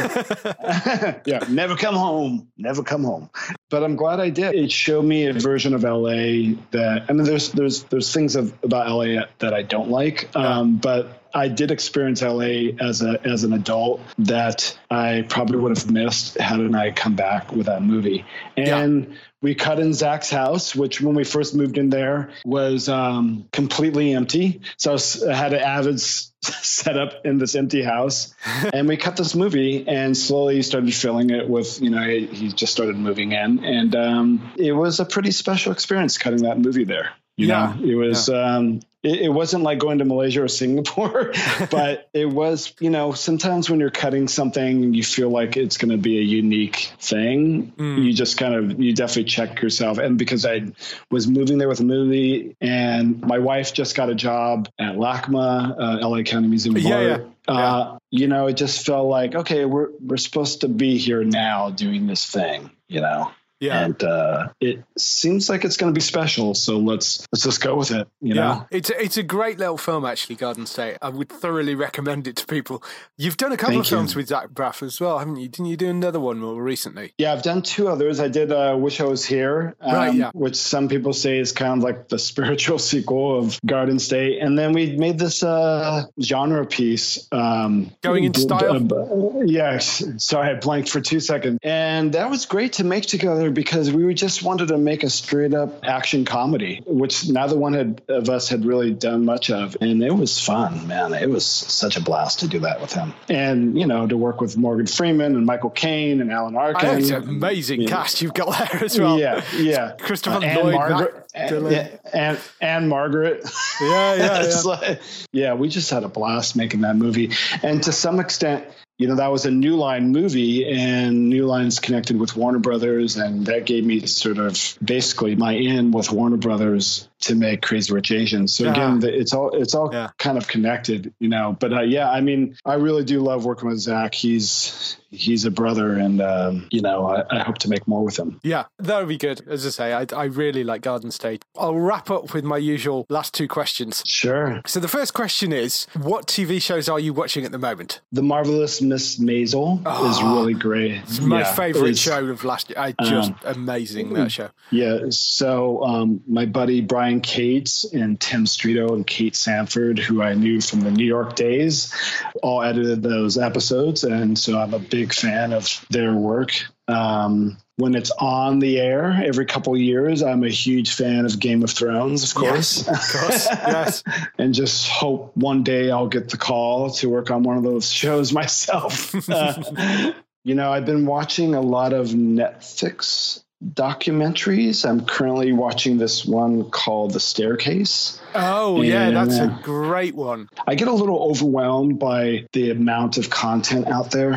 [LAUGHS] yeah, never come home, never come home. But I'm glad I did. It showed me a version of LA that I mean, there's there's there's things of, about LA that I don't like, um, but I did experience LA as a as an adult that I probably would have missed hadn't I come back with that movie. And we cut in Zach's house, which when we first moved in there was um, completely empty. So I had an avid s- [LAUGHS] set up in this empty house, [LAUGHS] and we cut this movie and slowly started filling it with you know he, he just started moving in, and um, it was a pretty special experience cutting that movie there. You Yeah. know, it was um, it, it wasn't like going to Malaysia or Singapore, [LAUGHS] but it was, you know, sometimes when you're cutting something you feel like it's going to be a unique thing, you just kind of, you definitely check yourself. And because I was moving there with a movie and my wife just got a job at LACMA, uh, LA County Museum of Yeah, Art. yeah. Uh, you know, it just felt like, okay, we're, we're supposed to be here now doing this thing, you know? Yeah. and uh, it seems like it's going to be special. So let's let's just go with it. You Yeah, know, it's a, it's a great little film actually. Garden State. I would thoroughly recommend it to people. You've done a couple Thank of you. films with Zach Braff as well, haven't you? Didn't you do another one more recently? yeah, I've done two others. I did uh, "Wish I Was Here," um, Right, yeah. which some people say is kind of like the [LAUGHS] spiritual sequel of Garden State, and then we made this uh, genre piece. Um, Going into d- style? d- uh, yes. Sorry, I blanked for two seconds, and that was great to make together because we just wanted to make a straight up action comedy, which neither one had, of us had really done much of, and it was fun, man. It was such a blast to do that with him, and you know to work with Morgan Freeman and Michael Caine and Alan oh, Arkin. I it's an amazing Yeah. cast you've got there as well. Yeah, yeah. Christopher and Lloyd, Margaret, and, yeah, and and Margaret. Yeah, yeah, [LAUGHS] yeah. like- yeah, we just had a blast making that movie, and to some extent, you know, that was a New Line movie, and New Line's connected with Warner Brothers, and that gave me sort of basically my in with Warner Brothers to make Crazy Rich Asians. So Yeah. again, the- it's all it's all Yeah. kind of connected, you know. But uh, yeah, I mean, I really do love working with Zach. He's he's a brother, and um, you know, I, I hope to make more with him. Yeah, that would be good. As I say, I, I really like Garden State. I'll wrap up with my usual last two questions. Sure. So the first question is, what TV shows are you watching at the moment? The marvelous Miss Maisel is really great. It's my Yeah, favourite it's- show of last year. I just amazing that show. Yeah. So um, my buddy Brian Kates and Tim Streeto and Kate Sanford, who I knew from the New York days, all edited those episodes, and so I'm a big fan of their work. Um, when it's on the air every couple years, I'm a huge fan of Game of Thrones, of course. Of course, [LAUGHS] yes. and just hope one day I'll get the call to work on one of those shows myself. [LAUGHS] Uh, you know, I've been watching a lot of Netflix documentaries. I'm currently watching this one called The Staircase. Oh yeah, Yeah, that's a great one. I get a little overwhelmed by the amount of content out there.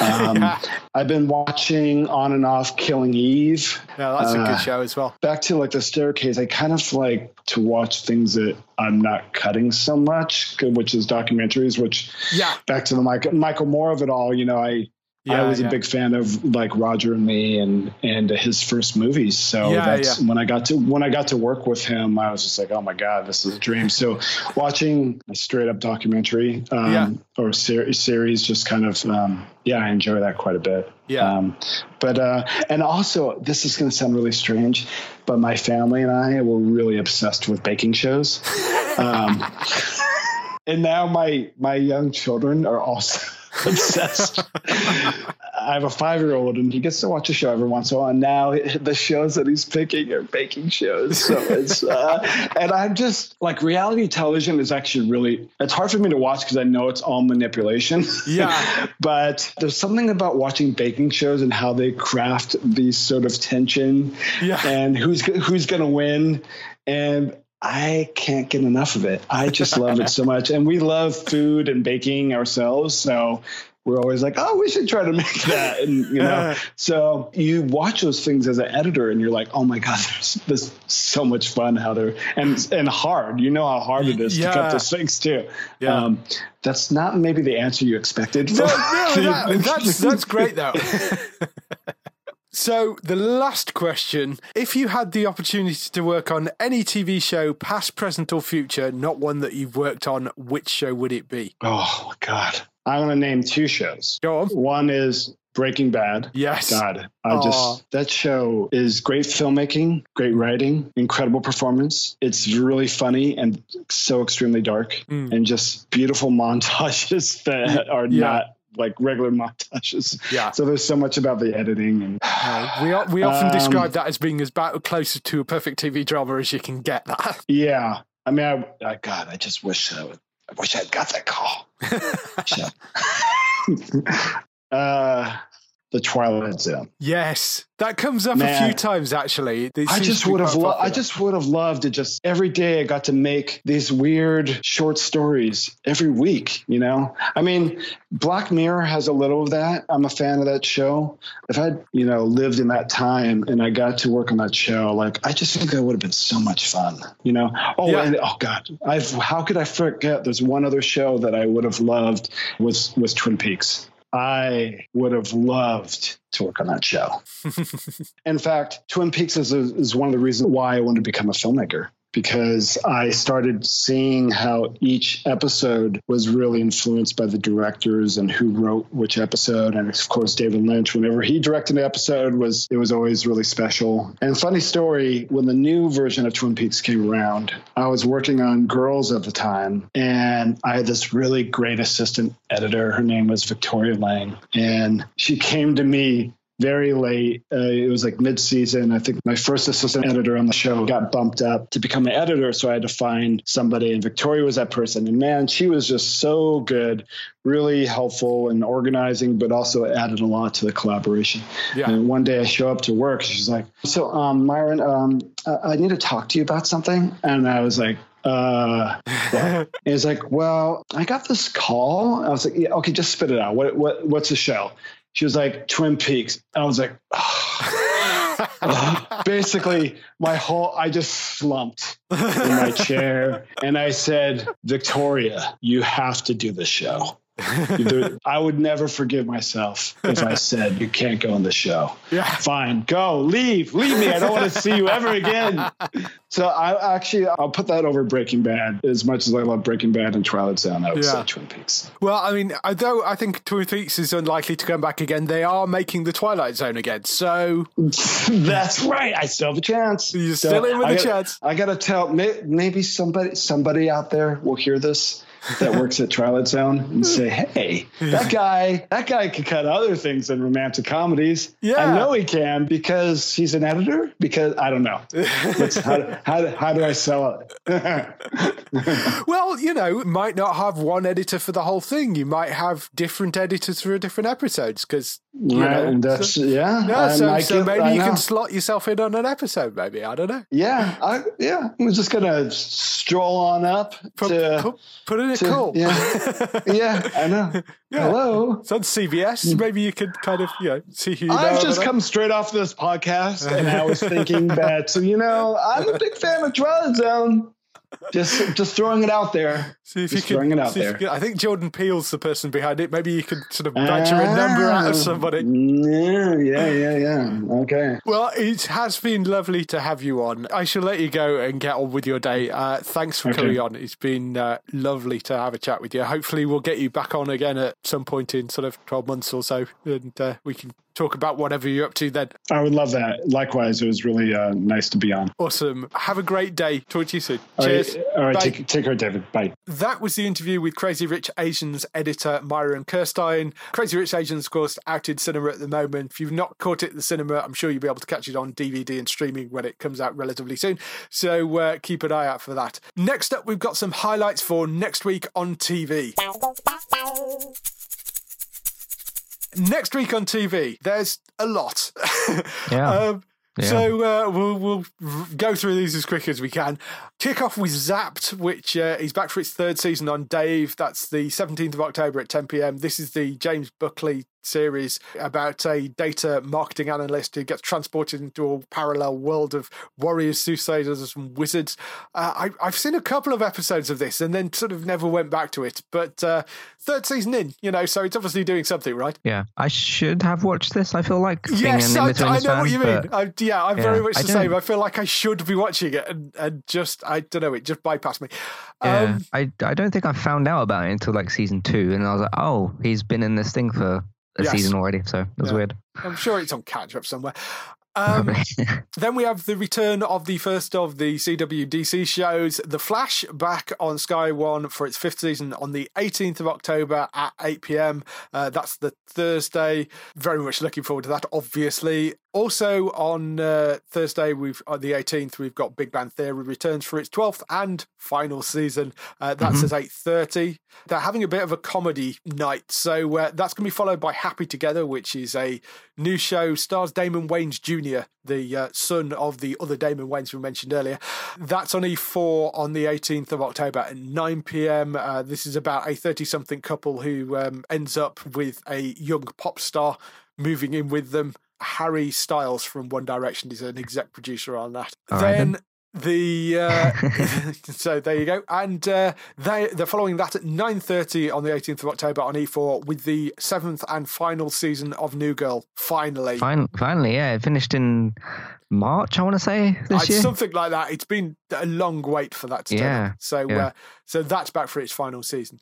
Um, yeah. [LAUGHS] I've been watching on and off Killing Eve. Yeah, that's a Uh, good show as well. back to like the staircase i kind of like to watch things that i'm not cutting so much which is documentaries which Yeah. back to the michael michael moore of it all you know i Yeah, I was yeah. a big fan of like Roger and Me and and his first movies. So Yeah, that's yeah. when I got to when I got to work with him, I was just like, oh my god, this is a dream. So watching a straight up documentary um, or ser- series, just kind of um, yeah, I enjoy that quite a bit. Yeah. Um, but uh, and also this is going to sound really strange, but my family and I were really obsessed with baking shows. [LAUGHS] Um, and now my my young children are also [LAUGHS] obsessed. I have a five year old and he gets to watch a show every once in a while. And now the shows that he's picking are baking shows. So it's, uh, [LAUGHS] and I'm just like reality television is actually really, it's hard for me to watch because I know it's all manipulation. Yeah. [LAUGHS] but there's something about watching baking shows and how they craft these sort of tension Yeah. and who's, who's going to win. And I can't get enough of it. I just love it so much. And we love food and baking ourselves. So we're always like, oh, we should try to make that. And, you know, [LAUGHS] so you watch those things as an editor and you're like, oh my God, there's, there's so much fun how they're, and, and hard. You know how hard it is to cut those things too. Yeah. Um, that's not maybe the answer you expected. No, [LAUGHS] no, that, that's that's great though. [LAUGHS] so the last question: If you had the opportunity to work on any TV show, past, present, or future, not one that you've worked on, which show would it be? Oh God. I'm going to name two shows. Go on. One is Breaking Bad. Yes. God, I Aw. just that show is great filmmaking, great writing, incredible performance. It's really funny and so extremely dark, and just beautiful montages [LAUGHS] that are Mm. Yeah. not like regular montages. Yeah. So there's so much about the editing and Uh, we we often Um, describe that as being as about close to a perfect TV drama as you can get. That. [LAUGHS] yeah. I mean, I, I God, I just wish I would. I wish I'd got that call. [LAUGHS] [LAUGHS] Uh, the Twilight Zone. Yes, that comes up a few times actually. I just would have lo- I just would have loved to just every day I got to make these weird short stories every week, you know? I mean, Black Mirror has a little of that. I'm a fan of that show. If I'd, you know, lived in that time and I got to work on that show, like I just think that would have been so much fun, you know? Oh, Yeah. and oh God, I've how could I forget there's one other show that I would have loved was was Twin Peaks. I would have loved to work on that show. [LAUGHS] In fact, Twin Peaks is, a, is one of the reasons why I wanted to become a filmmaker because I started seeing how each episode was really influenced by the directors and who wrote which episode. And of course, David Lynch, whenever he directed an episode, was it was always really special. And funny story, when the new version of Twin Peaks came around, I was working on Girls at the time, and I had this really great assistant editor. Her name was Victoria Lang, and she came to me very late. Uh, it was like mid season. I think my first assistant editor on the show got bumped up to become an editor. So I had to find somebody, and Victoria was that person. And man, she was just so good, really helpful in organizing, but also added a lot to the collaboration. Yeah. And one day I show up to work. She's like, So, um, Myron, um, I-, I need to talk to you about something. And I was like, uh? It's [LAUGHS] like, well, I got this call. I was like, yeah, okay, just spit it out. What, what, what's the show? She was like, Twin Peaks. And I was like, [LAUGHS] basically, my whole, I just slumped in my chair and I said, Victoria, you have to do this show. I would never forgive myself if I said you can't go on the show. Yeah. Fine, go, leave, leave me. I don't want to see you ever again. So I actually I'll put that over Breaking Bad as much as I love Breaking Bad and Twilight Zone. I would Yeah. say Twin Peaks. Well, I mean, although I think Twin Peaks is unlikely to come back again, they are making the Twilight Zone again. So [LAUGHS] That's right. I still have a chance. You're still in with I a gotta- chance. I gotta tell. Maybe somebody somebody out there will hear this that works at Twilight Zone and hmm. say, "Hey, that guy, that guy can cut other things than romantic comedies. Yeah. I know he can because he's an editor. Because I don't know. How, how, how do I sell it? [LAUGHS] Well, you know, might not have one editor for the whole thing. You might have different editors for different episodes because you Right, know, and that's so, yeah. yeah, so, I so maybe I you know. can slot yourself in on an episode. Maybe I don't know. Yeah, I, yeah. I'm just gonna stroll on up Put, to. put, put in a to- call. Yeah, yeah. I know. [LAUGHS] Hello. It's on CBS. Hmm. Maybe you could kind of, you know, see who you. I've just come straight off this podcast, and I was thinking [LAUGHS] that you know I'm a big fan of Twilight Zone. Just, just throwing it out there. See if just you throwing can. it out see if you there. can- I think Jordan Peele's the person behind it. Maybe you could sort of badger a number out of Ah. somebody. Yeah, yeah, yeah, yeah. Okay. Well, it has been lovely to have you on. I shall let you go and get on with your day. Uh, thanks for Okay. coming on. It's been uh, lovely to have a chat with you. Hopefully, we'll get you back on again at some point in sort of 12 months or so, and uh, we can talk about whatever you're up to then. I would love that. Likewise, it was really uh, nice to be on. Awesome. Have a great day. Talk to you soon. All right, Cheers. all right. Bye. Take, take care, David. Bye. That was the interview with Crazy Rich Asians editor Myron Kerstein. Crazy Rich Asians, of course, out in cinema at the moment. If you've not caught it at the cinema, I'm sure you'll be able to catch it on DVD and streaming when it comes out relatively soon. So uh, keep an eye out for that. Next up, we've got some highlights for next week on TV. Next week on TV, there's a lot. Yeah. [LAUGHS] um, Yeah. So uh, we'll we'll go through these as quick as we can. Kick off with Zapped, which uh, is back for its third season on Dave. That's the 17th of October at 10 p.m. This is the James Buckley series about a data marketing analyst who gets transported into a parallel world of warriors, soothsayers, and wizards. Uh, I, I've seen a couple of episodes of this and then sort of never went back to it. But uh, third season in, you know, so it's obviously doing something, right? Yeah, I should have watched this. I feel like Yes, I, I know fan, what you mean. I, yeah, I'm Yeah, very much I the same. I feel like I should be watching it, and, and just I don't know, it just bypassed me. Yeah, Um, I I don't think I found out about it until like season two, and I was like, oh, he's been in this thing for a Yes. season already, so it was Yeah. weird. I'm sure it's on catch up somewhere. [LAUGHS] Um, then we have the return of the first of the CWDC shows, The Flash, back on Sky One for its fifth season on the 18th of October at 8 pm. Uh, that's the Thursday. Very much looking forward to that, obviously. Also on uh, Thursday, we've on the 18th, we've got Big Bang Theory returns for its 12th and final season. Uh, that's at 8:30. They're having a bit of a comedy night, so uh, that's going to be followed by Happy Together, which is a new show. Stars Damon Wayans Jr., the uh, son of the other Damon Wayans we mentioned earlier. That's on E4 on the 18th of October at 9 p.m. Uh, this is about a 30-something couple who um, ends up with a young pop star moving in with them. Harry Styles from One Direction is an exec producer on that. All right, then then. The uh, [LAUGHS] [LAUGHS] so there you go, and uh, they they're following that at nine thirty on the eighteenth of October on E4 with the seventh and final season of New Girl. Finally, Fin- finally, yeah, it finished in March. I want to say this year. something like that. It's been a long wait for that to Yeah. So, yeah. uh, so that's back for its final season.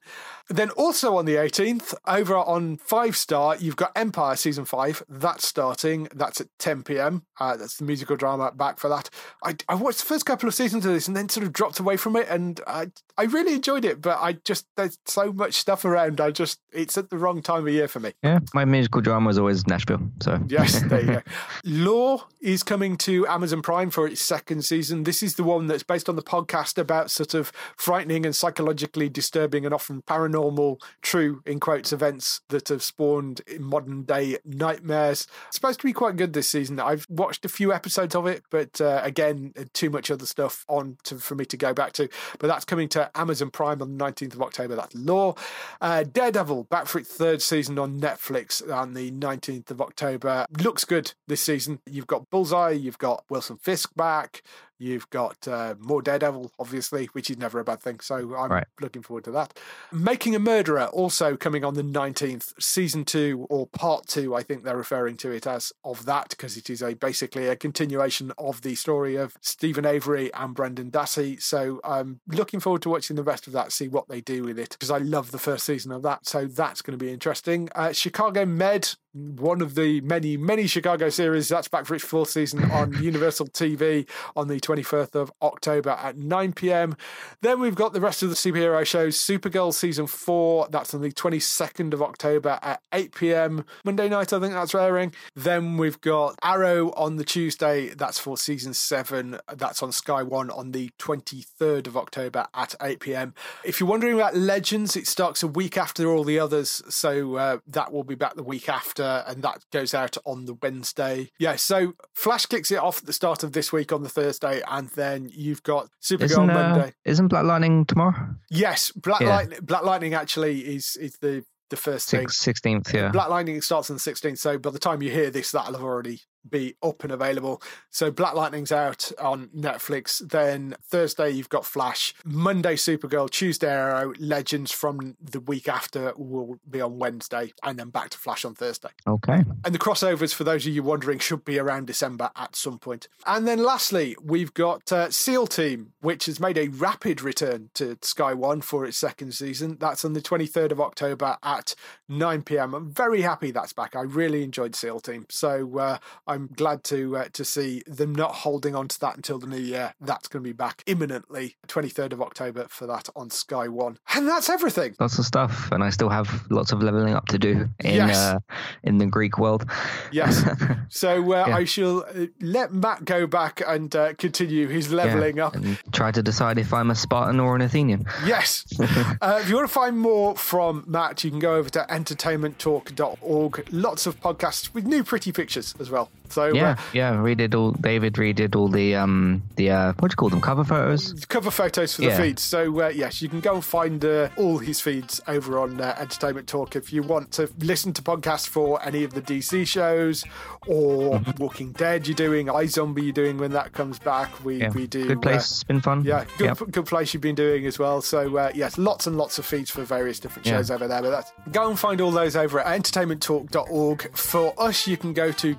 Then also on the 18th, over on Five Star, you've got Empire season five. That's starting. That's at 10 p.m. Uh, that's the musical drama back for that. I, I watched the first couple of seasons of this and then sort of dropped away from it, and I I really enjoyed it. But I just there's so much stuff around. I just it's at the wrong time of year for me. yeah, my musical drama is always Nashville. So Yes, there you [LAUGHS] go. Lore is coming to Amazon Prime for its second season. This is the one that's based on the podcast about sort of frightening and psychologically disturbing and often paranormal, true in quotes, events that have spawned modern day nightmares. It's supposed to be quite good this season. I've watched a few episodes of it, but uh, again, too much other stuff on to, for me to go back to. But that's coming to Amazon Prime on the 19th of October. That's Lore. Uh, Daredevil back for its third season on Netflix on the 19th of October. Looks good this season. You've got Bullseye, you've got Wilson Fisk back, you've got uh, more Daredevil, obviously, which is never a bad thing. So I'm Right. looking forward to that. Making a Murderer also coming on the 19th, season two or part two, I think they're referring to it as of that because it is a basically a continuation of the story of Steven Avery and Brendan Dassey. So I'm looking forward to watching the rest of that, see what they do with it because I love the first season of that. So that's going to be interesting. Uh, Chicago Med, one of the many, many Chicago series, that's back for its fourth season on Universal TV on the 21st of October at 9 pm. Then we've got the rest of the superhero shows Supergirl season four, that's on the 22nd of October at 8 pm. Monday night, I think that's airing. Then we've got Arrow on the Tuesday, that's for season seven, that's on Sky One on the 23rd of October at 8 pm. If you're wondering about Legends, it starts a week after all the others, so uh, that will be back the week after, and that goes out on the Wednesday. Yeah, so Flash kicks it off at the start of this week on the Thursday, and then you've got Supergirl isn't uh, Monday. isn't Black Lightning tomorrow? Yes, Black Yeah. Lightning. Black Lightning actually is is the the first thing. Sixteenth, yeah. Black Lightning starts on the 16th, so by the time you hear this, that'll have already be up and available. So Black Lightning's out on Netflix. Then Thursday you've got Flash. Monday Supergirl. Tuesday Arrow. Legends from the week after will be on Wednesday, and then back to Flash on Thursday. Okay. And the crossovers, for those of you wondering, should be around December at some point. And then lastly, we've got uh, SEAL Team, which has made a rapid return to Sky One for its second season. That's on the 23rd of October at 9 pm. I'm very happy that's back. I really enjoyed SEAL Team. So uh, I'm glad to uh, to see them not holding on to that until the new year. That's going to be back imminently, 23rd of October for that on Sky One. And that's everything. Lots of stuff, and I still have lots of leveling up to do in Yes. uh, in the Greek world. Yes. [LAUGHS] So uh, Yeah. I shall uh, let Matt go back and uh, continue his leveling Yeah, up. and try to decide if I'm a Spartan or an Athenian. Yes. [LAUGHS] uh, if you want to find more from Matt, you can go over to entertainmenttalk.org. Lots of podcasts with new pretty pictures as well. So Yeah, uh, yeah. Redid all. David redid all the um the uh what do you call them cover photos. cover photos for the Yeah. feeds. So uh, yes, you can go and find uh, all his feeds over on uh, Entertainment Talk if you want to listen to podcasts for any of the DC shows or Mm-hmm. Walking Dead. You're doing iZombie. You're doing when that comes back. We Yeah, we do good uh, place. it's been fun. Yeah, good, Yep. good place you've been doing as well. So uh, yes, lots and lots of feeds for various different Yeah. shows over there. But that's, go and find all those over at entertainmenttalk.org. For us, you can go to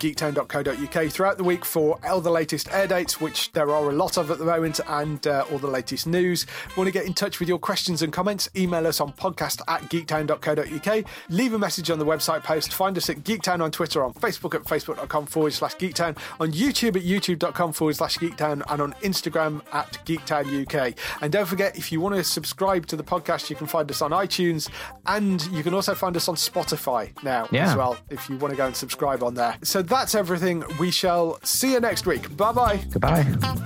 geektown.co.uk throughout the week for all the latest air dates, which there are a lot of at the moment, and uh, all the latest news. Want to get in touch with your questions and comments? Email us on podcast at geektown.co.uk. Leave a message on the website post. Find us at Geektown on Twitter, on Facebook at facebook.com forward slash geektown, on YouTube at youtube.com forward slash geektown, and on Instagram at geektown UK. And don't forget, if you want to subscribe to the podcast, you can find us on iTunes and you can also find us on Spotify now Yeah. as well if you want to go and subscribe on there. So that's everything everything. We shall see you next week. Bye bye. Goodbye. Bye.